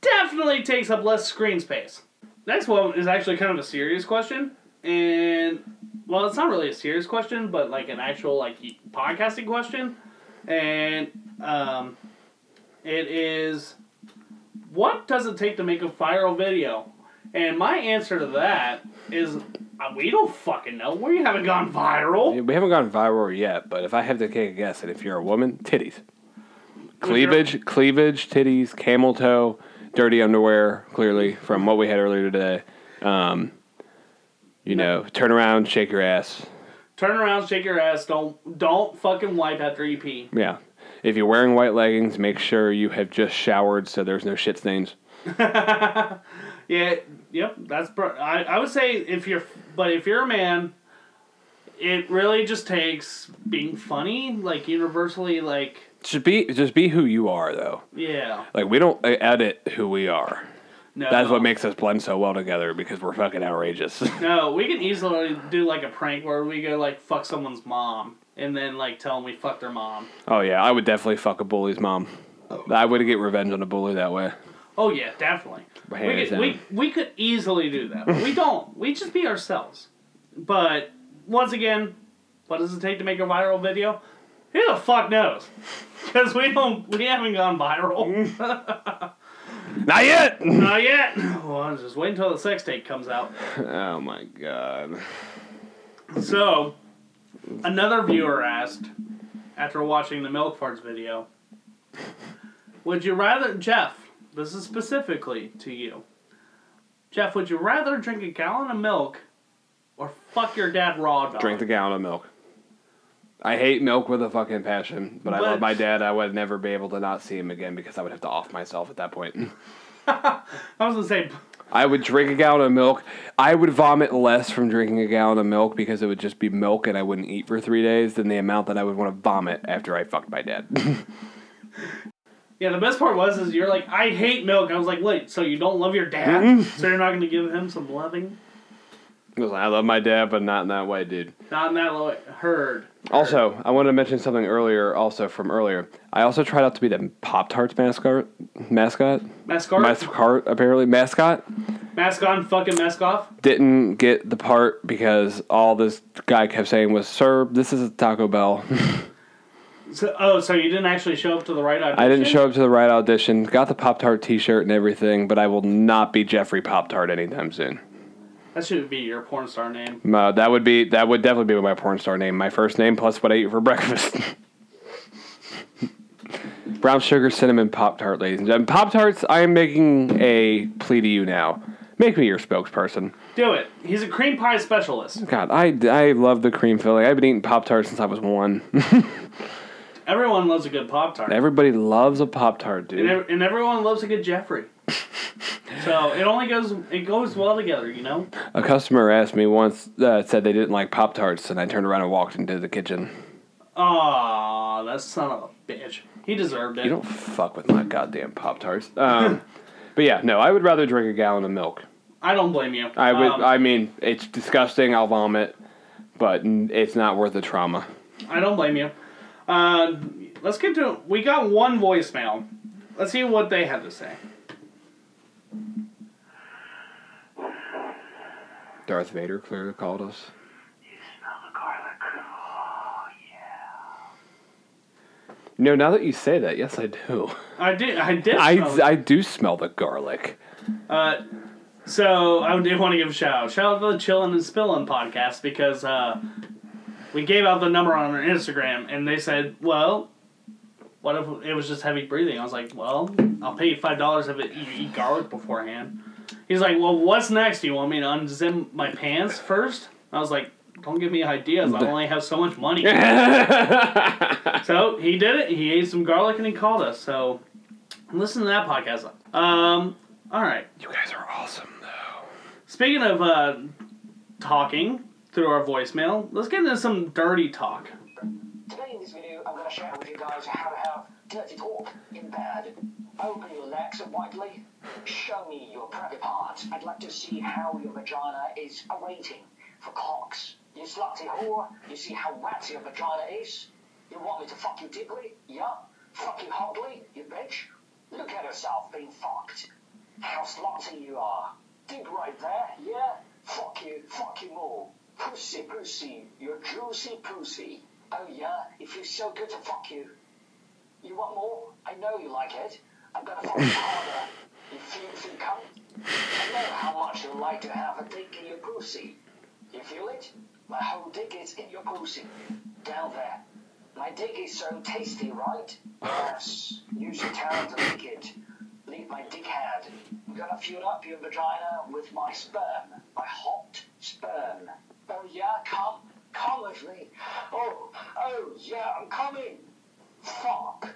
definitely takes up less screen space. Next one is actually kind of a serious question, and well, it's not really a serious question, but like an actual like podcasting question, and um, it is what does it take to make a viral video? And my answer to that is uh, we don't fucking know. We haven't gone viral. We haven't gone viral yet, but if I have to take a guess, and if you're a woman, titties, cleavage, cleavage, titties, camel toe, dirty underwear. Clearly, from what we had earlier today. Um, you know, turn around, shake your ass. Turn around, shake your ass. Don't don't fucking wipe after you pee. Yeah. If you're wearing white leggings, make sure you have just showered so there's no shit stains. (laughs) Yeah, yep. That's br- I I would say if you're but if you're a man, it really just takes being funny, like universally, like Just be just be who you are though. yeah. Like we don't uh, edit who we are. No, That's what makes us blend so well together because we're fucking outrageous. (laughs) No, we can easily do like a prank where we go like fuck someone's mom and then like tell them we fucked their mom. oh yeah, I would definitely fuck a bully's mom. I would get revenge on a bully that way. Oh yeah, definitely. We could, we, we could easily do that, we don't. We just be ourselves. But once again, what does it take to make a viral video? Who the fuck knows? (laughs) Because we don't. We haven't gone viral. (laughs) Not yet. (laughs) Not yet. Well, I'm just wait until the sex tape comes out. Oh my god. So, another viewer asked, after watching the Milk Farts video, would you rather, Jeff, this is specifically to you, Jeff, would you rather drink a gallon of milk or fuck your dad raw dog? Drink the gallon of milk. I hate milk with a fucking passion, but I love my dad. I would never be able to not see him again because I would have to off myself at that point. (laughs) I was gonna say, I would drink a gallon of milk. I would vomit less from drinking a gallon of milk because it would just be milk and I wouldn't eat for three days than the amount that I would want to vomit after I fucked my dad. (laughs) yeah, the best part was is you're like, I hate milk. I was like, wait, so you don't love your dad? Mm-hmm. so you're not gonna give him some loving? I love my dad, but not in that way, dude. Not in that low heard. Also, I wanted to mention something earlier, also from earlier. I also tried out to be the Pop Tarts mascot. Mascot? Mascot? Mascot, apparently. Mascot. Mask on, fucking mask off. Didn't get the part because all this guy kept saying was, Sir, this is a Taco Bell. (laughs) So, oh, so you didn't actually show up to the right audition? I didn't show up to the right audition. Got the Pop Tart t shirt and everything, but I will not be Jeffrey Pop Tart anytime soon. That should be your porn star name. Uh, that would be that would definitely be my porn star name. My first name plus what I eat for (laughs) breakfast. (laughs) Brown sugar cinnamon Pop Tart, ladies and gentlemen. Pop Tarts, I am making a plea to you now. Make me your spokesperson. Do it. He's a cream pie specialist. God, I, I love the cream filling. I've been eating Pop Tarts since I was one. (laughs) Everyone loves a good Pop Tart. Everybody loves a Pop Tart, And, dude. ev- and everyone loves a good Jeffrey. So it only goes it goes well together, you know. A customer asked me once, uh, said they didn't like Pop Tarts, and I turned around and walked into the kitchen. Aw, that son of a bitch. He deserved it. You don't fuck with my goddamn Pop Tarts. Um, (laughs) but yeah, no, I would rather drink a gallon of milk. I don't blame you. I would. Um, I mean, it's disgusting. I'll vomit, but it's not worth the trauma. I don't blame you. Uh, let's get to We got one voicemail. Let's see what they had to say. Darth Vader clearly called us. You smell the garlic. Oh, yeah. You know, now that you say that, yes, I do. I did. I did. I. I do smell the garlic. Uh, so I did want to give a shout out. Shout out to the Chillin' and Spillin' podcast because uh, we gave out the number on our Instagram and they said, well, what if it was just heavy breathing? I was like, well, I'll pay you five dollars if it, you eat garlic beforehand. He's like, well, what's next? Do you want me to unzip my pants first? I was like, don't give me ideas. I only have so much money. (laughs) so he did it. He ate some garlic and he called us. So listen to that podcast. Um, all right. You guys are awesome, though. Speaking of uh, talking through our voicemail, let's get into some dirty talk. Today in this video, I'm going to share with you guys how to have dirty talk in bed. Open your legs widely. Show me your private parts. I'd like to see how your vagina is awaiting for cocks. You slutty whore, you see how wet your vagina is? You want me to fuck you deeply? Yeah? Fuck you hotly, you bitch? Look at yourself being fucked. How slutty you are. Dig right there, yeah? Fuck you, fuck you more. Pussy, pussy, you're juicy pussy. Oh yeah, it feels so good to fuck you. You want more? I know you like it. I'm gonna fuck you harder. You feel, feel come? I know how much you like to have a dick in your pussy. You feel it? My whole dick is in your pussy. Down there. My dick is so tasty, right? Yes. Use your talent to lick it. Leave my dick head. I'm gonna fuel up your vagina with my sperm. My hot sperm. Oh yeah, come. Come with me. Oh, oh yeah, I'm coming. Fuck.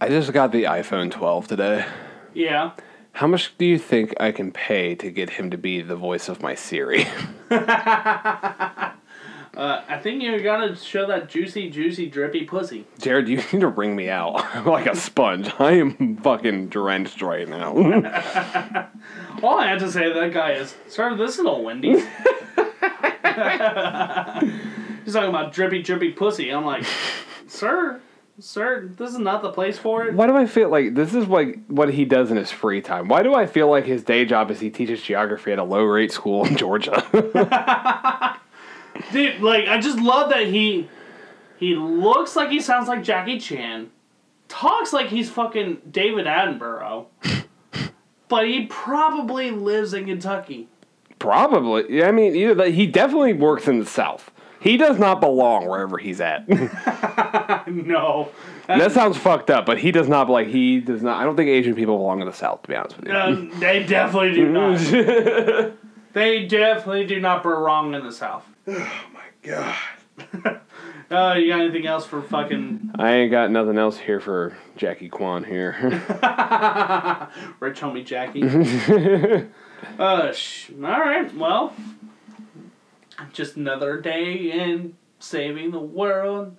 I just got the iPhone 12 today. Yeah. How much do you think I can pay to get him to be the voice of my Siri? (laughs) Uh, I think you're gonna show that juicy, juicy, drippy pussy. Jared, you need to wring me out (laughs) like a sponge. I am fucking drenched right now. (laughs) All I had to say to that guy is, sir, this is a Wendy's. He's talking about drippy, drippy pussy. I'm like, sir, sir, this is not the place for it. Why do I feel like this is like what he does in his free time? Why do I feel like his day job is he teaches geography at a low rate school in Georgia? (laughs) Dude, like, I just love that he he looks like he sounds like Jackie Chan, talks like he's fucking David Attenborough, but he probably lives in Kentucky. Probably. Yeah, I mean, either that, he definitely works in the South. He does not belong wherever he's at. (laughs) (laughs) No. that sounds fucked up, but he does not like he does not. I don't think Asian people belong in the South. To be honest with you. Um, they definitely do not. (laughs) they definitely do not belong in the South. (sighs) oh my god. (laughs) Uh, you got anything else for fucking I ain't got nothing else here for Jackie Kwan here. rich homie Jackie? uh, sh- all right. Well, just another day in saving the world.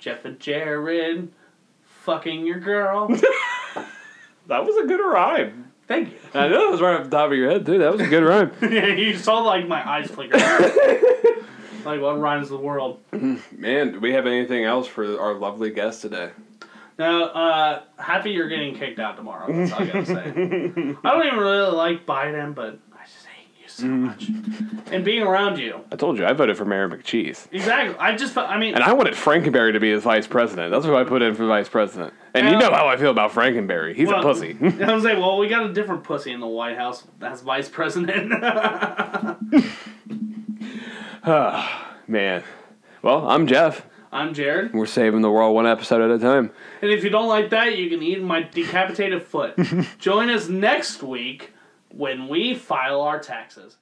Jeff and Jared fucking your girl. (laughs) that was a good rhyme. Thank you. I know it was right off the top of your head too. That was a good rhyme. (laughs) Yeah, you saw like my eyes flicker. (laughs) like what rhymes the world? Man, do we have anything else for our lovely guest today? No, uh, happy you're getting kicked out tomorrow. That's all I gotta say. I don't even really like Biden, but I just hate you so mm. much. And being around you. I told you I voted for Mayor McCheese. Exactly. I just, I mean, And I wanted Frankenberry to be his vice president. That's who I put in for vice president. And you know how I feel about Frankenberry. He's well, a pussy. (laughs) I was like, well, we got a different pussy in the White House as vice president. (laughs) (sighs) (sighs) Man. Well, I'm Jeff. I'm Jared. We're saving the world one episode at a time. And if you don't like that, you can eat my decapitated foot. (laughs) Join us next week when we file our taxes.